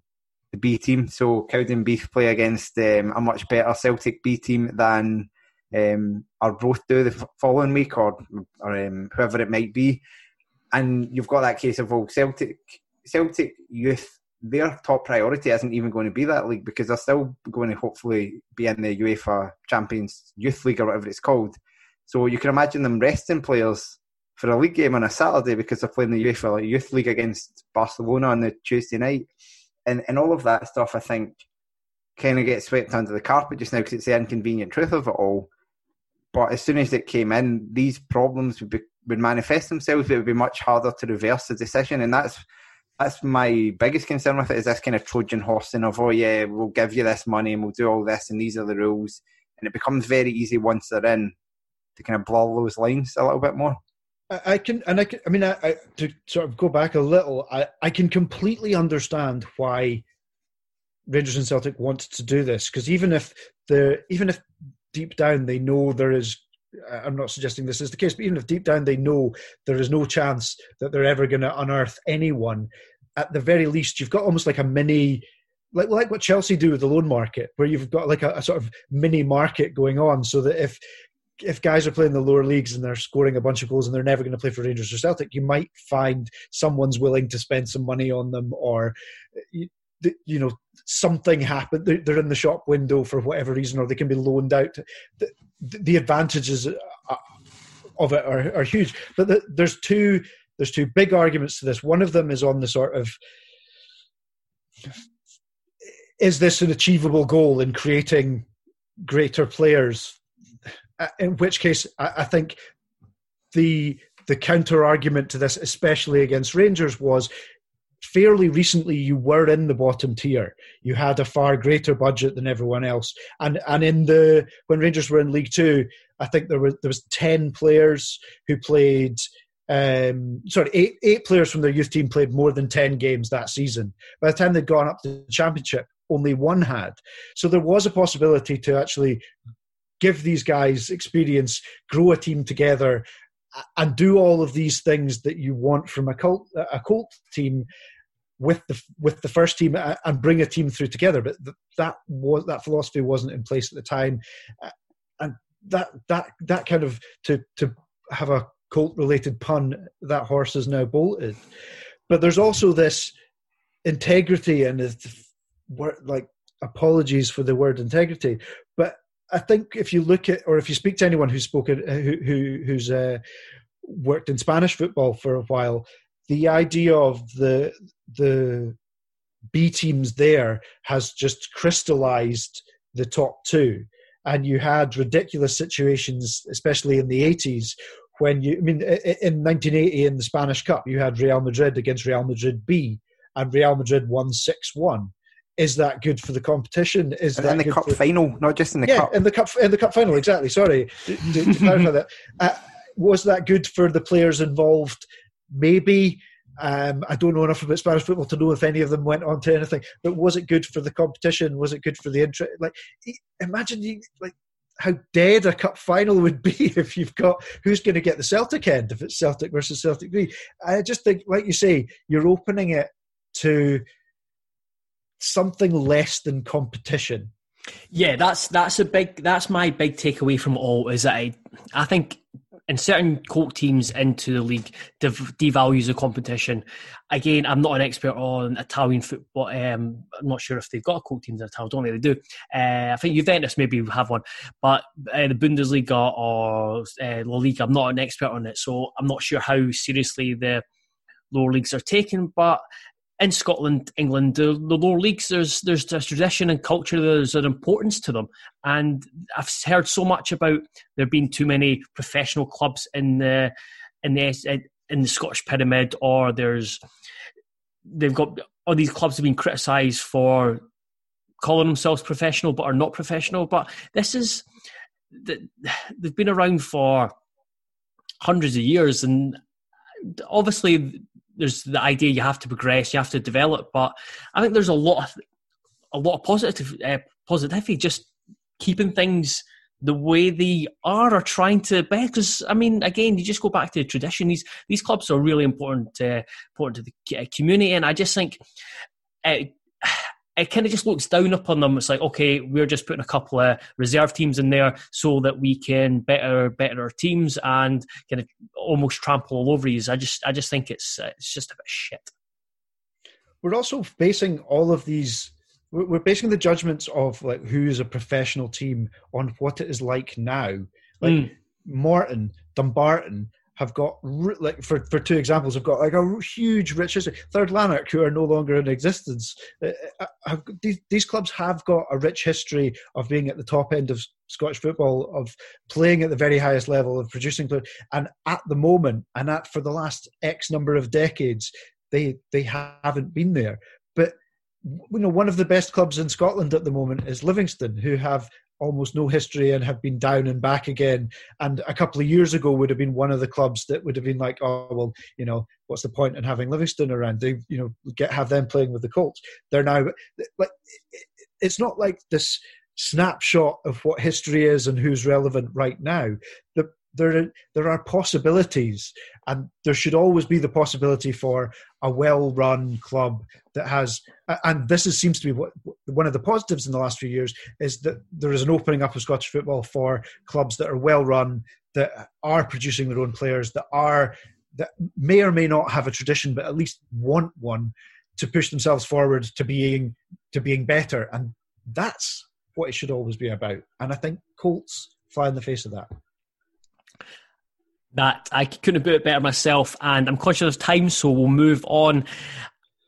the B team. So Cowdenbeath play against um, a much better Celtic B team than um, or both do the following week or, or um, whoever it might be. And you've got that case of well, Celtic Celtic youth, their top priority isn't even going to be that league because they're still going to hopefully be in the UEFA Champions Youth League or whatever it's called. So you can imagine them resting players for a league game on a Saturday because they're playing the UEFA Youth League against Barcelona on the Tuesday night. And and all of that stuff I think kind of gets swept under the carpet just now because it's the inconvenient truth of it all. But as soon as it came in, these problems would, be, would manifest themselves. It would be much harder to reverse the decision, and that's that's my biggest concern with it. Is this kind of Trojan horse horsing of oh yeah, we'll give you this money and we'll do all this, and these are the rules, and it becomes very easy once they're in to kind of blur those lines a little bit more. I can, and I can, I mean, I, I, to sort of go back a little, I, I can completely understand why Rangers and Celtic wanted to do this because even if the even if deep down they know there is I'm not suggesting this is the case, but even if deep down they know there is no chance that they're ever going to unearth anyone, at the very least, you've got almost like a mini, like like what Chelsea do with the loan market, where you've got like a, a sort of mini market going on, so that if if guys are playing the lower leagues and they're scoring a bunch of goals and they're never going to play for Rangers or Celtic, you might find someone's willing to spend some money on them, or you know something happened they're in the shop window for whatever reason or they can be loaned out. The, the advantages uh, of it are, are huge. But the, there's two there's two big arguments to this. One of them is on the sort of is this an achievable goal in creating greater players? Uh, in which case i think the the counter argument to this especially against rangers was fairly recently you were in the bottom tier. You had a far greater budget than everyone else. And and in the when Rangers were in League Two, I think there was there was ten players who played um, sorry, eight eight players from their youth team played more than ten games that season. By the time they'd gone up to the championship, only one had. So there was a possibility to actually give these guys experience, grow a team together, and do all of these things that you want from a colt a colt team with the with the first team uh, and bring a team through together. But that was that philosophy wasn't in place at the time, uh, and that that that kind of to to have a colt related pun that horse is now bolted. But there's also this integrity and like apologies for the word integrity, but I think if you look at or if you speak to anyone who's spoken uh, who, who who's uh, worked in Spanish football for a while, the idea of the the B teams there has just crystallized the top two. And you had ridiculous situations, especially in the 80s, when you, I mean, in 1980 in the Spanish Cup, you had Real Madrid against Real Madrid B, and Real Madrid won 6 1. Is that good for the competition? Is and that in the cup for, final, not just in the yeah, cup? in the cup, in the cup final, exactly. Sorry to, to clarify that. Uh, was that good for the players involved? Maybe um, I don't know enough about Spanish football to know if any of them went on to anything. But was it good for the competition? Was it good for the interest? Like, imagine you like how dead a cup final would be if you've got who's going to get the Celtic end if it's Celtic versus Celtic Green. I just think, like you say, you're opening it to something less than competition. Yeah, that's that's a big that's my big takeaway from all is that I I think inserting Colt teams into the league dev- devalues the competition. Again, I'm not an expert on Italian football. Um, I'm not sure if they've got a Colt teams in Italy. Don't think they do. Uh, I think Juventus maybe have one, but uh, the Bundesliga or uh, La Liga, I'm not an expert on it, so I'm not sure how seriously the lower leagues are taken. But in Scotland, England, the, the lower leagues, there's there's a tradition and culture. There's an importance to them, and I've heard so much about there being too many professional clubs in the in the in the Scottish pyramid, or there's they've got all these clubs have been criticised for calling themselves professional but are not professional. But this is they've been around for hundreds of years, and obviously there's the idea you have to progress, you have to develop, but I think there's a lot of a lot of positive uh, positivity just keeping things the way they are or trying to. Because I mean, again, you just go back to the tradition. These these clubs are really important uh, important to the community, and I just think. Uh, it kind of just looks down upon them. It's like, okay, we're just putting a couple of reserve teams in there so that we can better better our teams and kind of almost trample all over you. I just I just think it's it's just a bit shit. We're also basing all of these. We're basing the judgments of like who is a professional team on what it is like now. Like mm. Morton, Dumbarton, have got like for, for two examples have got like a huge rich history. Third Lanark, who are no longer in existence, uh, uh, have, these, these clubs have got a rich history of being at the top end of Scottish football, of playing at the very highest level, of producing players. And at the moment, and at for the last X number of decades, they they haven't been there. But you know, one of the best clubs in Scotland at the moment is Livingston, who have almost no history and have been down and back again. And a couple of years ago would have been one of the clubs that would have been like, oh well, you know, what's the point in having Livingston around? They, you know, get have them playing with the Colts. They're now like, it's not like this snapshot of what history is and who's relevant right now. The there there are possibilities, and there should always be the possibility for a well-run club that has. And this is, seems to be what one of the positives in the last few years is that there is an opening up of Scottish football for clubs that are well-run, that are producing their own players, that are that may or may not have a tradition, but at least want one to push themselves forward to being to being better, and that's what it should always be about. And I think Colts fly in the face of that that I couldn't have put it better myself, and I'm conscious of time, so we'll move on.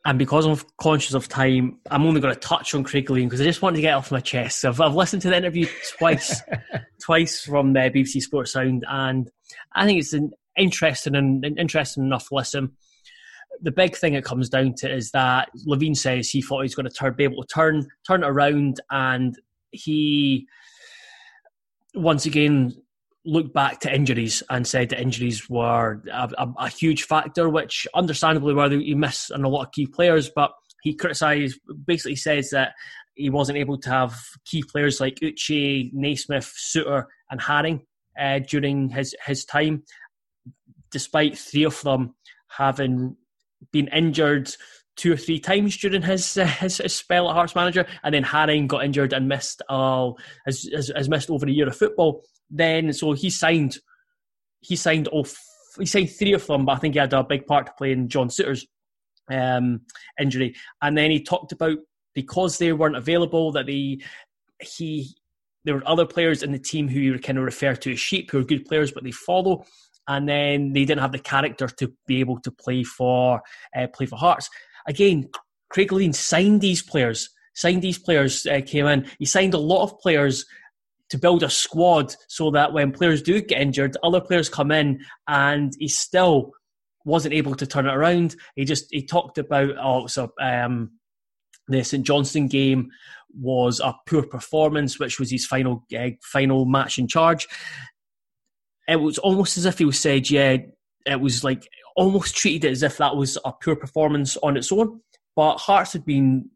And because I'm conscious of time, I'm only going to touch on Craig Levein because I just wanted to get off my chest. I've, I've listened to the interview twice, twice from uh, the BBC Sports Sound, and I think it's an interesting and interesting enough listen. The big thing it comes down to is that Levein says he thought he's going to turn, be able to turn turn it around, and he once again looked back to injuries and said that injuries were a, a, a huge factor, which understandably were he missed on a lot of key players, but he criticised, basically says that he wasn't able to have key players like Uche, Naismith, Souttar, and Haring uh, during his, his time, despite three of them having been injured two or three times during his, uh, his, his spell at Hearts manager, and then Haring got injured and missed has, has, has missed over a year of football. Then so he signed he signed off he signed three of them, but I think he had a big part to play in John Souttar's um, injury. And then he talked about because they weren't available that they he there were other players in the team who you kind of refer to as sheep who are good players but they follow and then they didn't have the character to be able to play for uh, play for Hearts. Again, Craig Levein signed these players. Signed these players uh, came in. He signed a lot of players to build a squad so that when players do get injured, other players come in and he still wasn't able to turn it around. He just he talked about oh so um, the St Johnstone game was a poor performance, which was his final uh, final match in charge. It was almost as if he was said, yeah, it was like almost treated it as if that was a poor performance on its own. But Hearts had been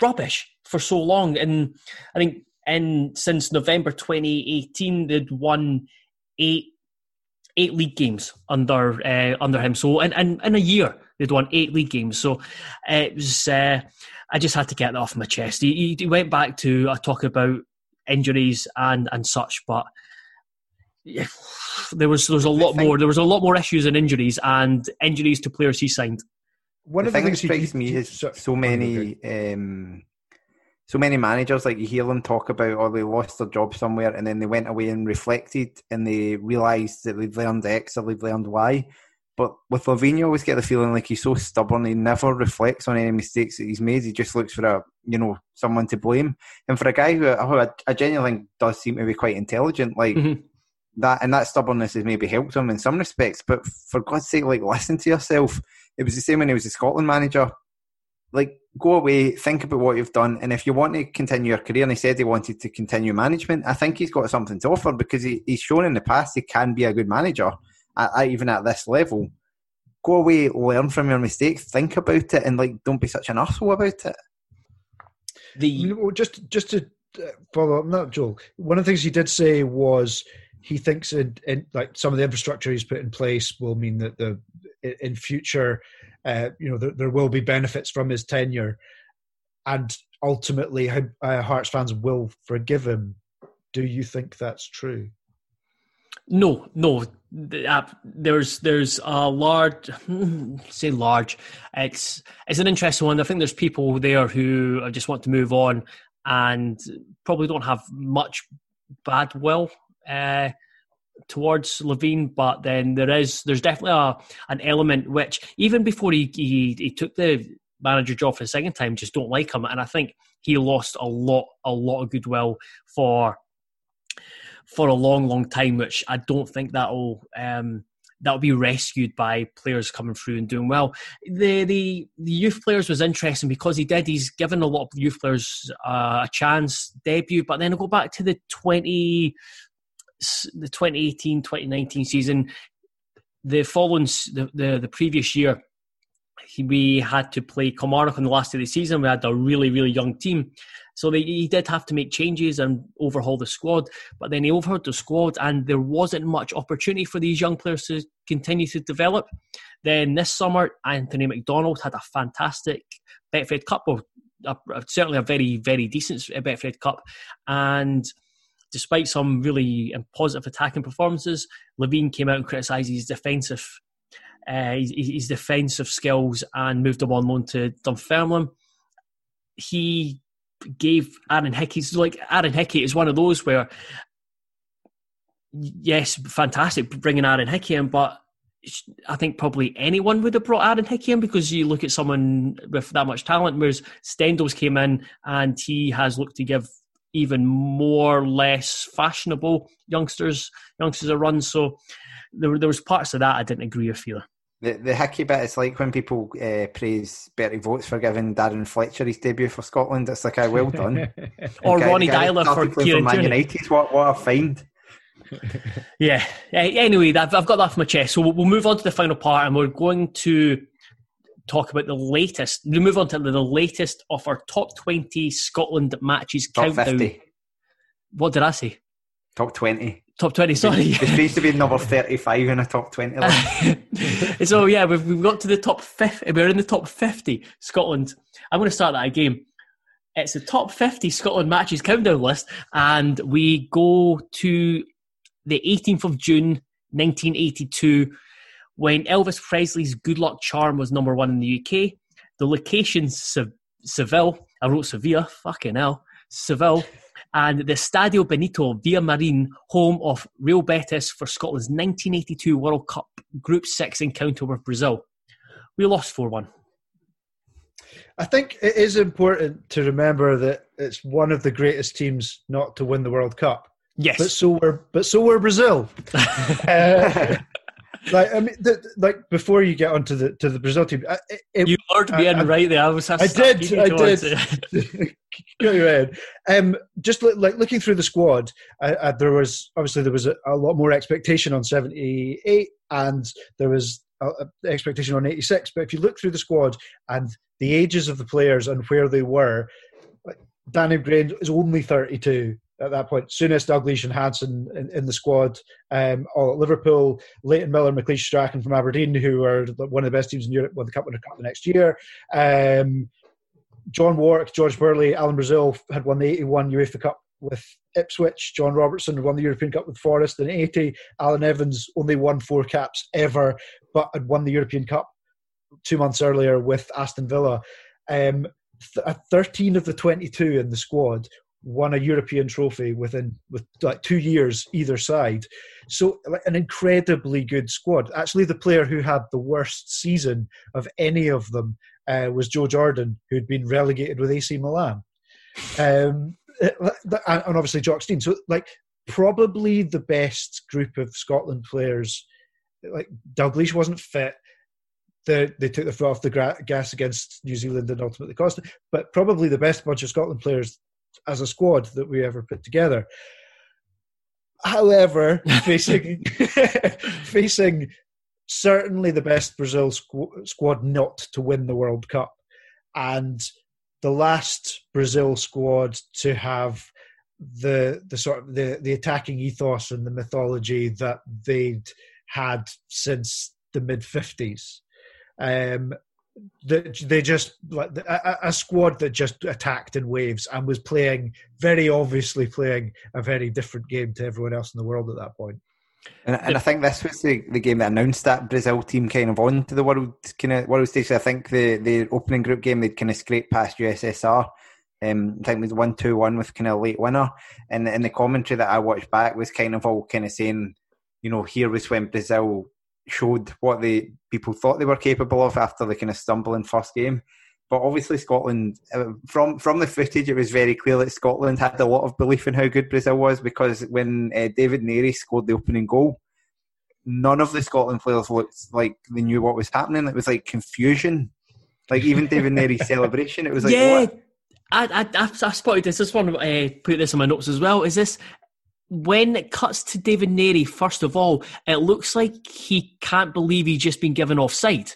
rubbish for so long, and I think and since November 2018, they'd won eight eight league games under uh, under him. So in, in, in a year, They'd won eight league games. So it was. Uh, I just had to get that off my chest. He, he went back to a talk about injuries and and such, but yeah, there was there was a lot more. There was a lot more issues and injuries and injuries to players he signed. One the of the things that strikes he, me he, is so, so many. Um, so many managers, like you hear them talk about, or oh, they lost their job somewhere and then they went away and reflected and they realised that they've learned X or they've learned Y. But with Levein, you always get the feeling like he's so stubborn. He never reflects on any mistakes that he's made. He just looks for a, you know, someone to blame. And for a guy who, who I, I genuinely think does seem to be quite intelligent, like mm-hmm. that, and that stubbornness has maybe helped him in some respects. But for God's sake, like listen to yourself. It was the same when he was a Scotland manager like go away, think about what you've done, and if you want to continue your career, and he said he wanted to continue management, I think he's got something to offer because he, he's shown in the past he can be a good manager, at, at, even at this level. Go away, learn from your mistakes, think about it, and like don't be such an asshole about it. The just just to uh, follow up, not Joel. One of the things he did say was he thinks in, in, like some of the infrastructure he's put in place will mean that the in future uh, you know, there, there, will be benefits from his tenure, and ultimately, uh, Hearts fans will forgive him. Do you think that's true? No, no. Uh, there's there's a large, say large. It's it's an interesting one. I think there's people there who just want to move on and probably don't have much bad will. Uh, towards Levein, but then there is there's definitely a an element which even before he he, he took the manager job for the second time, just don't like him, and I think he lost a lot a lot of goodwill for for a long long time, which I don't think that'll. Um, that'll be rescued by players coming through and doing well. The the, the youth players was interesting because he did. He's given a lot of youth players uh, a chance debut, but then I go back to the twenty the 2018 2019 season, the following the, the, the previous year, we had to play Kilmarnock on the last day of the season. We had a really, really young team. So they, he did have to make changes and overhaul the squad, but then he overhauled the squad, and there wasn't much opportunity for these young players to continue to develop. Then this summer, Anthony McDonald had a fantastic Betfred Cup, or a, certainly a very, very decent Betfred Cup, and despite some really positive attacking performances, Levein came out and criticised his defensive uh, his, his, defensive skills and moved him on loan to Dunfermline. He gave Aaron Hickey like Aaron Hickey is one of those where yes, fantastic bringing Aaron Hickey in, but I think probably anyone would have brought Aaron Hickey in because you look at someone with that much talent. Whereas Stendel's came in and he has looked to give even more less fashionable youngsters youngsters are run. So there, there was parts of that I didn't agree with either. The, the hickey bit is like when people uh, praise Bertie Vogts for giving Darren Fletcher his debut for Scotland. It's like, a well done. or guy, Ronny Deila for, for Man United. What, what a find. yeah. Anyway, I've, I've got that off my chest. So we'll, we'll move on to the final part and we're going to talk about the latest. We move on to the latest of our top 20 Scotland matches top countdown. 50. What did I say? Top 20. Top 20, sorry. It used to be number 35 in a top 20 list. so, yeah, we've, we've got to the top 50. We're in the top 50, Scotland. I'm going to start that again. It's the top 50 Scotland matches countdown list, and we go to the 18th of June, 1982 when Elvis Presley's Good Luck Charm was number one in the UK, the location Se- Seville, I wrote Sevilla, fucking hell, Seville, and the Stadio Benito Villamarín, home of Real Betis for Scotland's 1982 World Cup Group 6 encounter with Brazil. We lost 4 1. I think it is important to remember that it's one of the greatest teams not to win the World Cup. Yes, but so were but so were Brazil. uh, like I mean, the, like before you get onto the to the Brazil team, it, you lured me in right there. I was. I, I did. I did. Go ahead. Um, just like looking through the squad, uh, there was obviously there was a, a, lot more expectation on seventy eight, and there was a, a expectation on eighty six. But if you look through the squad and the ages of the players and where they were, like Danny McGrain is only thirty two. At that point. Souness, Dalglish, and Hansen in, in the squad. Um, all at Liverpool, Leighton Miller, McLeish Strachan from Aberdeen, who are one of the best teams in Europe, won the Cup, win the Cup the next year. Um, John Wark, George Burley, Alan Brazil had won the 81 UEFA Cup with Ipswich. John Robertson won the European Cup with Forest in 80. Allan Evans only won four caps ever, but had won the European Cup two months earlier with Aston Villa. Um, th- 13 of the 22 in the squad won a European trophy within with like two years either side. So an incredibly good squad. Actually, the player who had the worst season of any of them uh, was Joe Jordan, who'd been relegated with AC Milan, um, and obviously Jock Stein. So like probably the best group of Scotland players. Like Dalglish wasn't fit. The, they took the foot off the gas against New Zealand and ultimately cost it. But probably the best bunch of Scotland players as a squad that we ever put together. However, facing facing certainly the best Brazil squ- squad not to win the World Cup, and the last Brazil squad to have the the sort of the, the attacking ethos and the mythology that they'd had since the mid fifties. Um, that they just like a, a, squad that just attacked in waves and was playing very obviously playing a very different game to everyone else in the world at that point. And, and I think this was the, the game that announced that Brazil team kind of on to the world kind of world stage. I think the, the opening group game they'd kind of scraped past USSR. Um, I think it was one two one with kind of late winner, and and the commentary that I watched back was kind of all kind of saying, you know, here was when Brazil showed what the people thought they were capable of after the kind of stumbling first game. But obviously, Scotland, uh, from from the footage, it was very clear that Scotland had a lot of belief in how good Brazil was because when uh, David Narey scored the opening goal, none of the Scotland players looked like they knew what was happening. It was like confusion. Like even David Narey's celebration, it was like, yeah. What? I, I, I, I spotted this. This one, uh, put this in my notes as well. Is this when it cuts to David Narey, first of all, it looks like he can't believe he's just been given offside.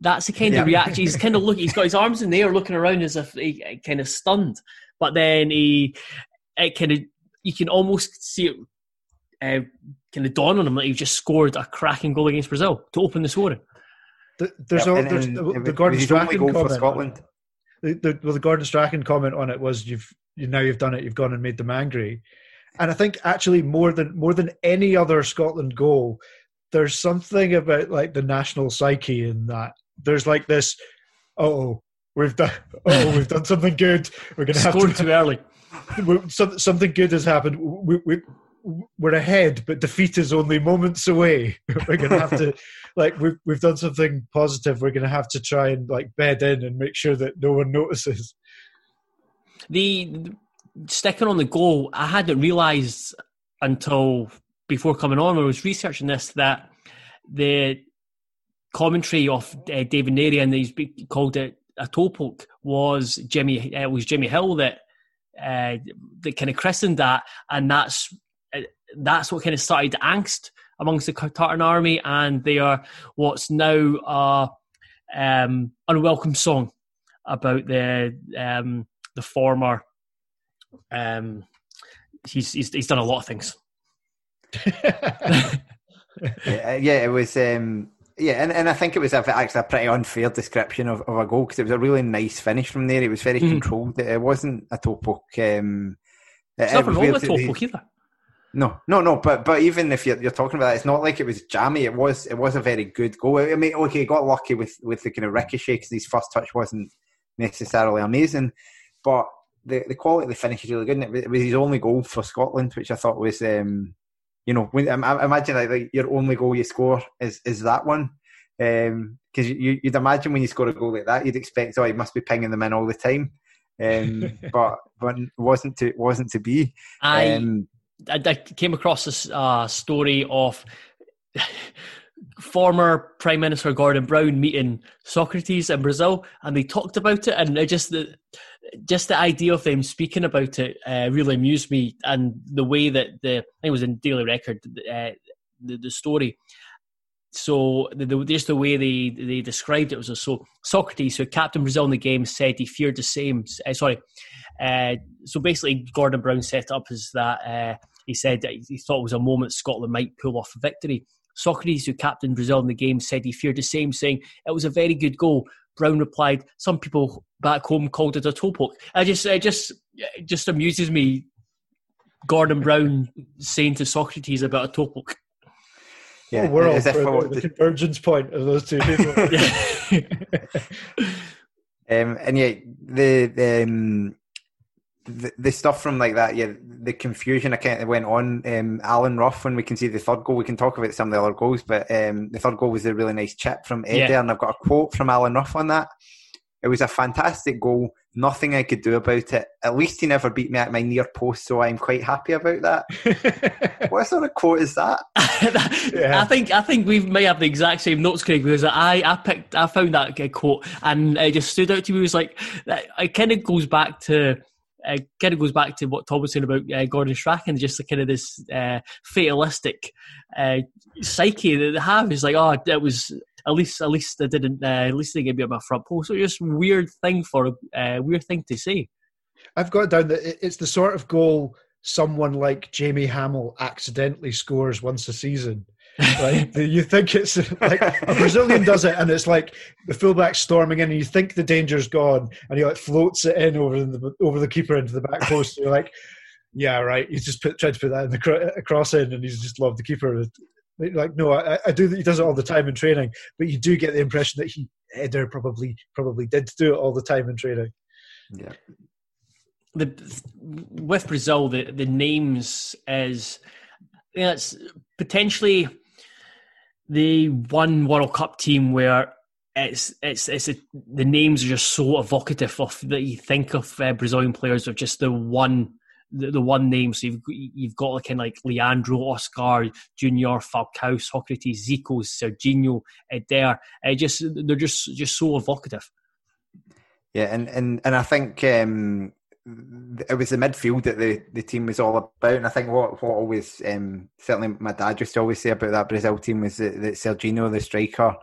That's the kind yeah. of reaction. He's kind of looking. He's got his arms in the air, looking around as if he kind of stunned. But then he, it kind of, you can almost see it uh, kind of dawn on him that he just scored a cracking goal against Brazil to open the scoring. The, there's, yeah, all, there's and, the, the Gordon Strachan comment. Scotland. The, the, well, the Gordon Strachan comment on it was, "You've you, now you've done it. You've gone and made them angry." And I think actually more than more than any other Scotland goal, there's something about like the national psyche in that. There's like this, oh, we've done, oh, we've done something good. We're going to have to, too early. something good has happened. We, we, we're ahead, but defeat is only moments away. we're going to have to, like, we've we've done something positive. We're going to have to try and like bed in and make sure that no one notices. The sticking on the goal, I hadn't realised until before coming on I was researching this that the commentary of uh, David Narey and he's called it a toe poke was Jimmy. Uh, was Jimmy Hill that uh, that kind of christened that, and that's uh, that's what kind of started angst amongst the Tartan army, and they are what's now a um, unwelcome song about the um, the former um, he's, he's he's done a lot of things. yeah, yeah, it was. Um, yeah, and, and I think it was actually a pretty unfair description of, of a goal because it was a really nice finish from there. It was very mm. controlled. It, wasn't a toe poke. Um, There's nothing wrong with toe poke either. No, no, no. But but even if you're, you're talking about that, it's not like it was jammy. It was it was a very good goal. I mean, okay, he got lucky with with the kind of ricochet because his first touch wasn't necessarily amazing, but the, the quality of the finish is really good. And it was his only goal for Scotland, which I thought was, um, you know, when, I, imagine like, like, your only goal you score is is that one. Because um, you, would imagine when you score a goal like that, you'd expect, oh, he must be pinging them in all the time. Um, but but wasn't to wasn't to be. I, um, I, I came across this uh, story of former Prime Minister Gordon Brown meeting Socrates in Brazil, and they talked about it, and it just the just the idea of them speaking about it uh, really amused me, and the way that the I think it was in Daily Record uh, the, the story. so the, the, just the way they they described it was so Socrates, who captain Brazil in the game, said he feared the same. Uh, sorry, uh, so basically Gordon Brown set up as that. Uh, he said that he thought it was a moment Scotland might pull off a victory. Socrates, who captained Brazil in the game, said he feared the same, saying it was a very good goal. Brown replied, "Some people back home called it a toe poke." I just, it just, it just amuses me. Gordon Brown saying to Socrates about a toe poke. Yeah, world as if the, the convergence point of those two people. um, and yeah, the, the um, the, the stuff from like that, yeah, the confusion I kind of went on. Um, Alan Rough, when we can see the third goal, we can talk about some of the other goals, but um, the third goal was a really nice chip from Eder, yeah. and I've got a quote from Alan Rough on that. It was a fantastic goal. Nothing I could do about it. At least he never beat me at my near post, so I'm quite happy about that. what sort of quote is that? yeah. I think I think we may have the exact same notes, Craig, because I I picked I found that quote and it just stood out to me. It was like it kind of goes back to uh, kind of goes back to what Thom was saying about uh, Gordon Strachan, just the kind of this uh, fatalistic uh, psyche that they have. Is like, oh, it was at least at least they didn't uh, at least they gave me my front post. So just weird thing for a uh, weird thing to say. I've got down that it's the sort of goal someone like Jamie Hamill accidentally scores once a season. Right? you think it's like a Brazilian does it, and it's like the fullback storming in, and you think the danger's gone, and he like floats it in over the over the keeper into the back post. you're like, yeah, right. He's just put, tried to put that in the cross in, and he's just loved the keeper. Like, no, I, I do. He does it all the time in training, but you do get the impression that he Eder probably probably did do it all the time in training. Yeah. The with Brazil, the the names is you know, it's potentially the one World Cup team where it's it's it's a, the names are just so evocative of that you think of uh, Brazilian players of just the one the, the one name. So you've you've got like of like Leandro, Oscar, Junior, Falcao, Socrates, Zico, Serginho, Eder. Uh, just they're just just so evocative. Yeah, and and and I think um, it was the midfield that the, the team was all about. And I think what what always um, certainly my dad used to always say about that Brazil team was that, that Serginho, the striker,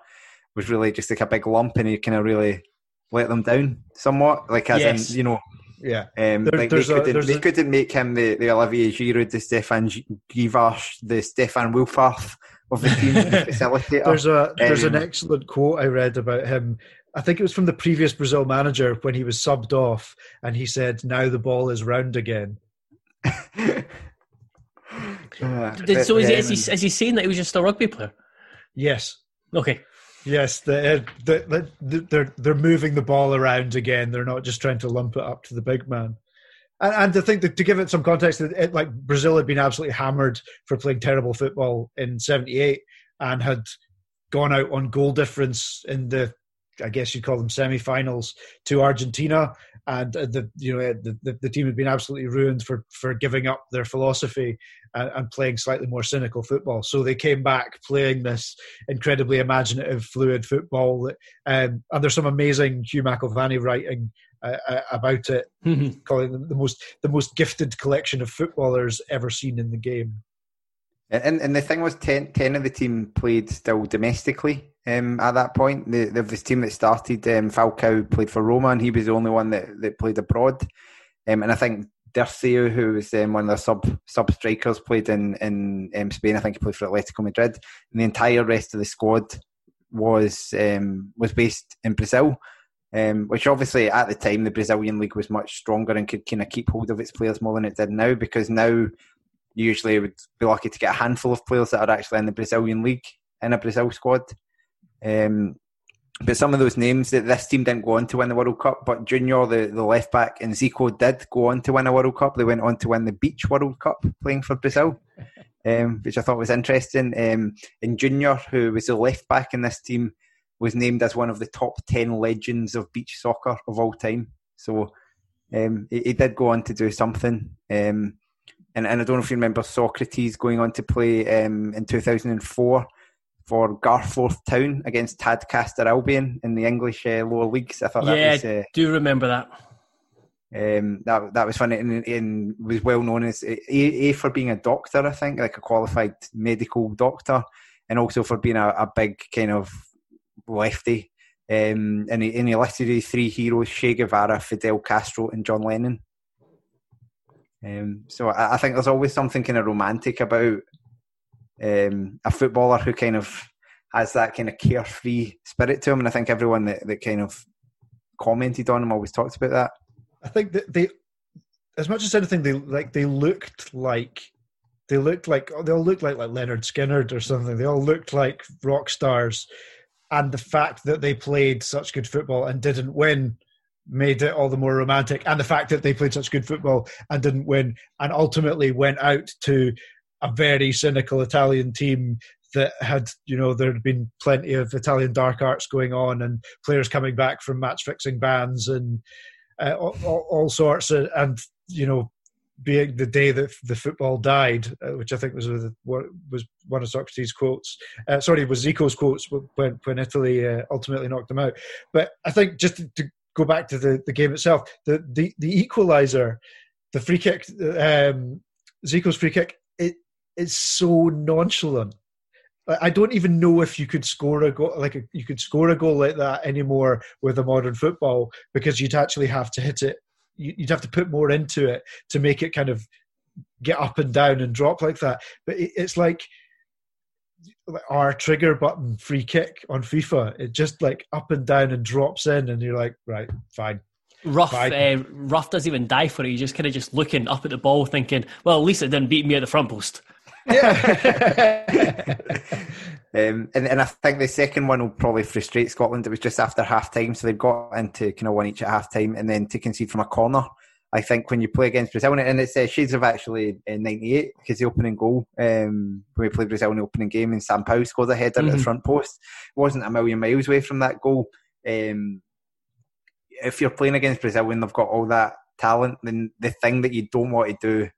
was really just like a big lump, and he kind of really let them down somewhat. Like as yes. in, you know, yeah, um, there, like they, couldn't, they a... couldn't make him the, the Olivier Giroud, the Stéphane Guivarc'h, the Stefan Wilfarth of the team facilitator. There's a there's um, an excellent quote I read about him I think it was from the previous Brazil manager when he was subbed off, and he said, "Now the ball is round again." uh, so is, he, is, he, is he saying that he was just a rugby player? Yes. Okay. Yes, the, the, the, they're they're moving the ball around again. They're not just trying to lump it up to the big man. And, and to think that, to give it some context, it, like Brazil had been absolutely hammered for playing terrible football in '78 and had gone out on goal difference in the I guess you'd call them semi-finals to Argentina, and uh, the you know the, the, team had been absolutely ruined for for giving up their philosophy and, and, playing slightly more cynical football. So they came back playing this incredibly imaginative, fluid football. That, um, and there's some amazing Hugh McIlvanney writing uh, uh about it, mm-hmm. calling them the most the most gifted collection of footballers ever seen in the game. And and the thing was, 10, 10 of the team played still domestically um, at that point. The, the, team that started, um, Falcao played for Roma, and he was the only one that, that played abroad. Um, and I think Dirceu, who was um, one of the sub sub strikers, played in in um, Spain. I think he played for Atletico Madrid. And the entire rest of the squad was um, was based in Brazil. Um, which obviously at the time the Brazilian league was much stronger and could kind of keep hold of its players more than it did now because now you usually would be lucky to get a handful of players that are actually in the Brazilian league in a Brazil squad. Um, but some of those names that this team didn't go on to win the World Cup, but Junior, the, the left back, and Zico did go on to win a World Cup. They went on to win the Beach World Cup playing for Brazil, um, which I thought was interesting. Um, and Junior, who was the left back in this team, was named as one of the top 10 legends of beach soccer of all time. So um, he, he, did go on to do something. Um, and, and I don't know if you remember Socrates going on to play um, in 2004 for Garforth Town against Tadcaster Albion in the English uh, lower leagues. I thought yeah, that was. Uh, do remember that. Um, that that was funny and, and was well known as a, a, for being a doctor. I think like a qualified medical doctor, and also for being a, a big kind of lefty. Um, and, he, and he listed his three heroes: Che Guevara, Fidel Castro, and John Lennon. Um, so I, I, think there's always something kind of romantic about um, a footballer who kind of has that kind of carefree spirit to him, and I think everyone that, that kind of commented on him always talked about that. I think that they, as much as anything, they like they looked like they looked like they all looked like like Lynyrd Skynyrd or something. They all looked like rock stars, and the fact that they played such good football and didn't win made it all the more romantic. And the fact that they played such good football and didn't win, and ultimately went out to a very cynical Italian team that had, you know, there had been plenty of Italian dark arts going on and players coming back from match fixing bans and uh, all, all, sorts of, and, you know, being the day that the football died, uh, which I think was was one of Socrates' quotes. Uh, sorry, was Zico's quotes when when Italy uh, ultimately knocked them out. But I think just to, to go back to the, the game itself, the the, the equaliser, the free kick, um, Zico's free kick, it is so nonchalant. I don't even know if you could score a goal like a, you could score a goal like that anymore with a modern football because you'd actually have to hit it. You'd have to put more into it to make it kind of get up and down and drop like that. But it's like our trigger button free kick on FIFA. It just like up and down and drops in, and you're like, right, fine. Rough, uh, Rough doesn't even die for it. He's just kind of just looking up at the ball, thinking, "Well, at least it didn't beat me at the front post." Yeah. um, and, and I think the second one will probably frustrate Scotland. It was just after half time, so they got into kind of one each at half time and then to concede from a corner. I think when you play against Brazil, and it's uh, shades of actually in '98 because the opening goal um, when we played Brazil in the opening game, and Sampaio scored a header mm-hmm. at the mm-hmm. front post. It wasn't a million miles away from that goal. Um, if you're playing against Brazil when they've got all that talent, then the thing that you don't want to do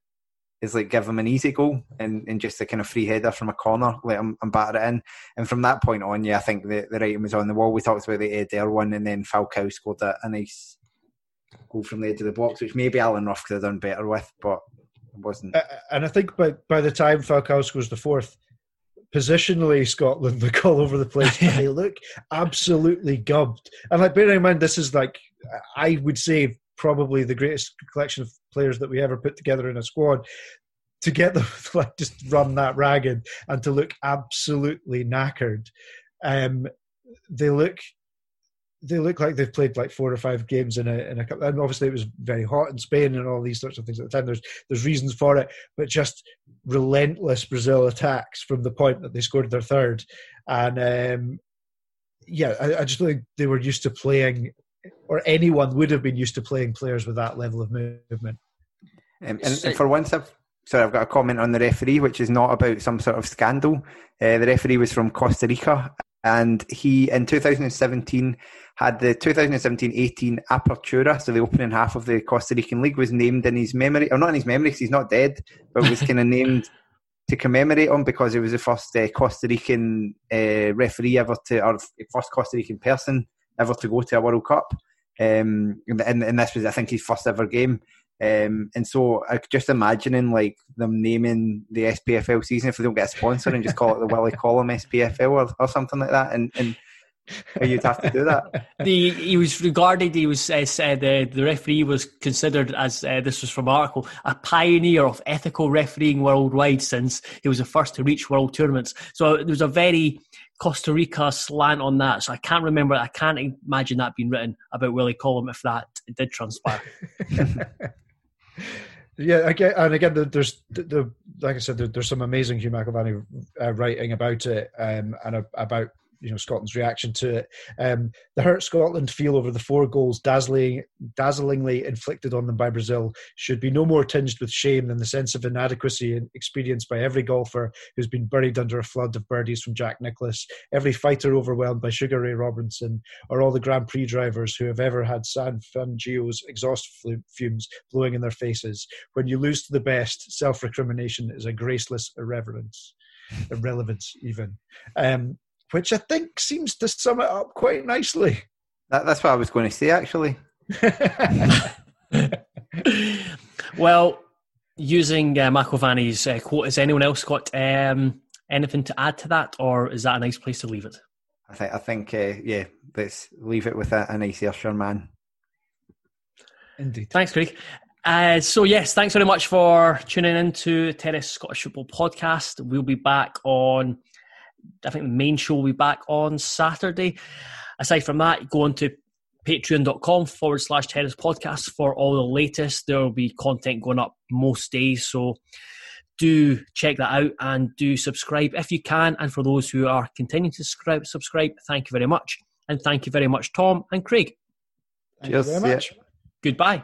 is like give them an easy goal and, and just a kind of free header from a corner, let them and batter it in. And from that point on, yeah, I think the, the writing was on the wall. We talked about the Eder one, and then Falcao scored a, a nice goal from the edge of the box, which maybe Alan Rough could have done better with, but it wasn't. And I think by by the time Falcao scores the fourth, positionally Scotland look all over the place. they look absolutely gubbed. And like bearing in mind, this is like I would say probably the greatest collection of players that we ever put together in a squad. To get them to like just run that ragged and to look absolutely knackered, um, they look they look like they've played like four or five games in a in a couple. And obviously, it was very hot in Spain and all these sorts of things at the time. There's there's reasons for it, but just relentless Brazil attacks from the point that they scored their third, and um, yeah, I, I just think they were used to playing or anyone would have been used to playing players with that level of movement. Um, and, and, for once, I've sorry, I've got a comment on the referee, which is not about some sort of scandal. Uh, the referee was from Costa Rica, and he in 2017 had the 2017-18 Apertura, so the opening half of the Costa Rican league was named in his memory, or not in his memory, because he's not dead, but was kind of named to commemorate him because he was the first uh, Costa Rican uh, referee ever to, or first Costa Rican person ever to go to a World Cup. Um, and, and this was, I think, his first ever game. Um, and so I just imagining like them naming the SPFL season if they don't get a sponsor and just call it the Willie Collum SPFL or, or something like that. And, and you'd have to do that. The he was regarded. He was uh, said uh, the referee was considered as uh, this was from article a pioneer of ethical refereeing worldwide since he was the first to reach world tournaments. So there was a very Costa Rica slant on that. So I can't remember. I can't imagine that being written about Willie Collum if that did transpire. yeah, again, and again, there's the, the like I said, there's some amazing Hugh McIlvanney uh, writing about it um, and about you know Scotland's reaction to it. Um, the hurt Scotland feel over the four goals dazzling, dazzlingly inflicted on them by Brazil should be no more tinged with shame than the sense of inadequacy experienced by every golfer who's been buried under a flood of birdies from Jack Nicklaus, every fighter overwhelmed by Sugar Ray Robinson, or all the Grand Prix drivers who have ever had Juan Fangio's exhaust fumes blowing in their faces. When you lose to the best, self-recrimination is a graceless irreverence irrelevance even. Um, which I think seems to sum it up quite nicely. That, that's what I was going to say, actually. well, using uh, McIlvanney's uh, quote, has anyone else got um, Anything to add to that, or is that a nice place to leave it? I think I think uh, yeah, let's leave it with a, a nice Ayrshire man. Indeed. Thanks, Craig. Uh, so yes, thanks very much for tuning in to Terrace Scottish Football Podcast. We'll be back on. I think the main show will be back on Saturday. Aside from that, go on to patreon.com forward slash terrace podcast for all the latest. There will be content going up most days, so do check that out and do subscribe if you can. And for those who are continuing to subscribe, subscribe thank you very much. And thank you very much, Thom and Craig. Thank Cheers, you very much. Goodbye.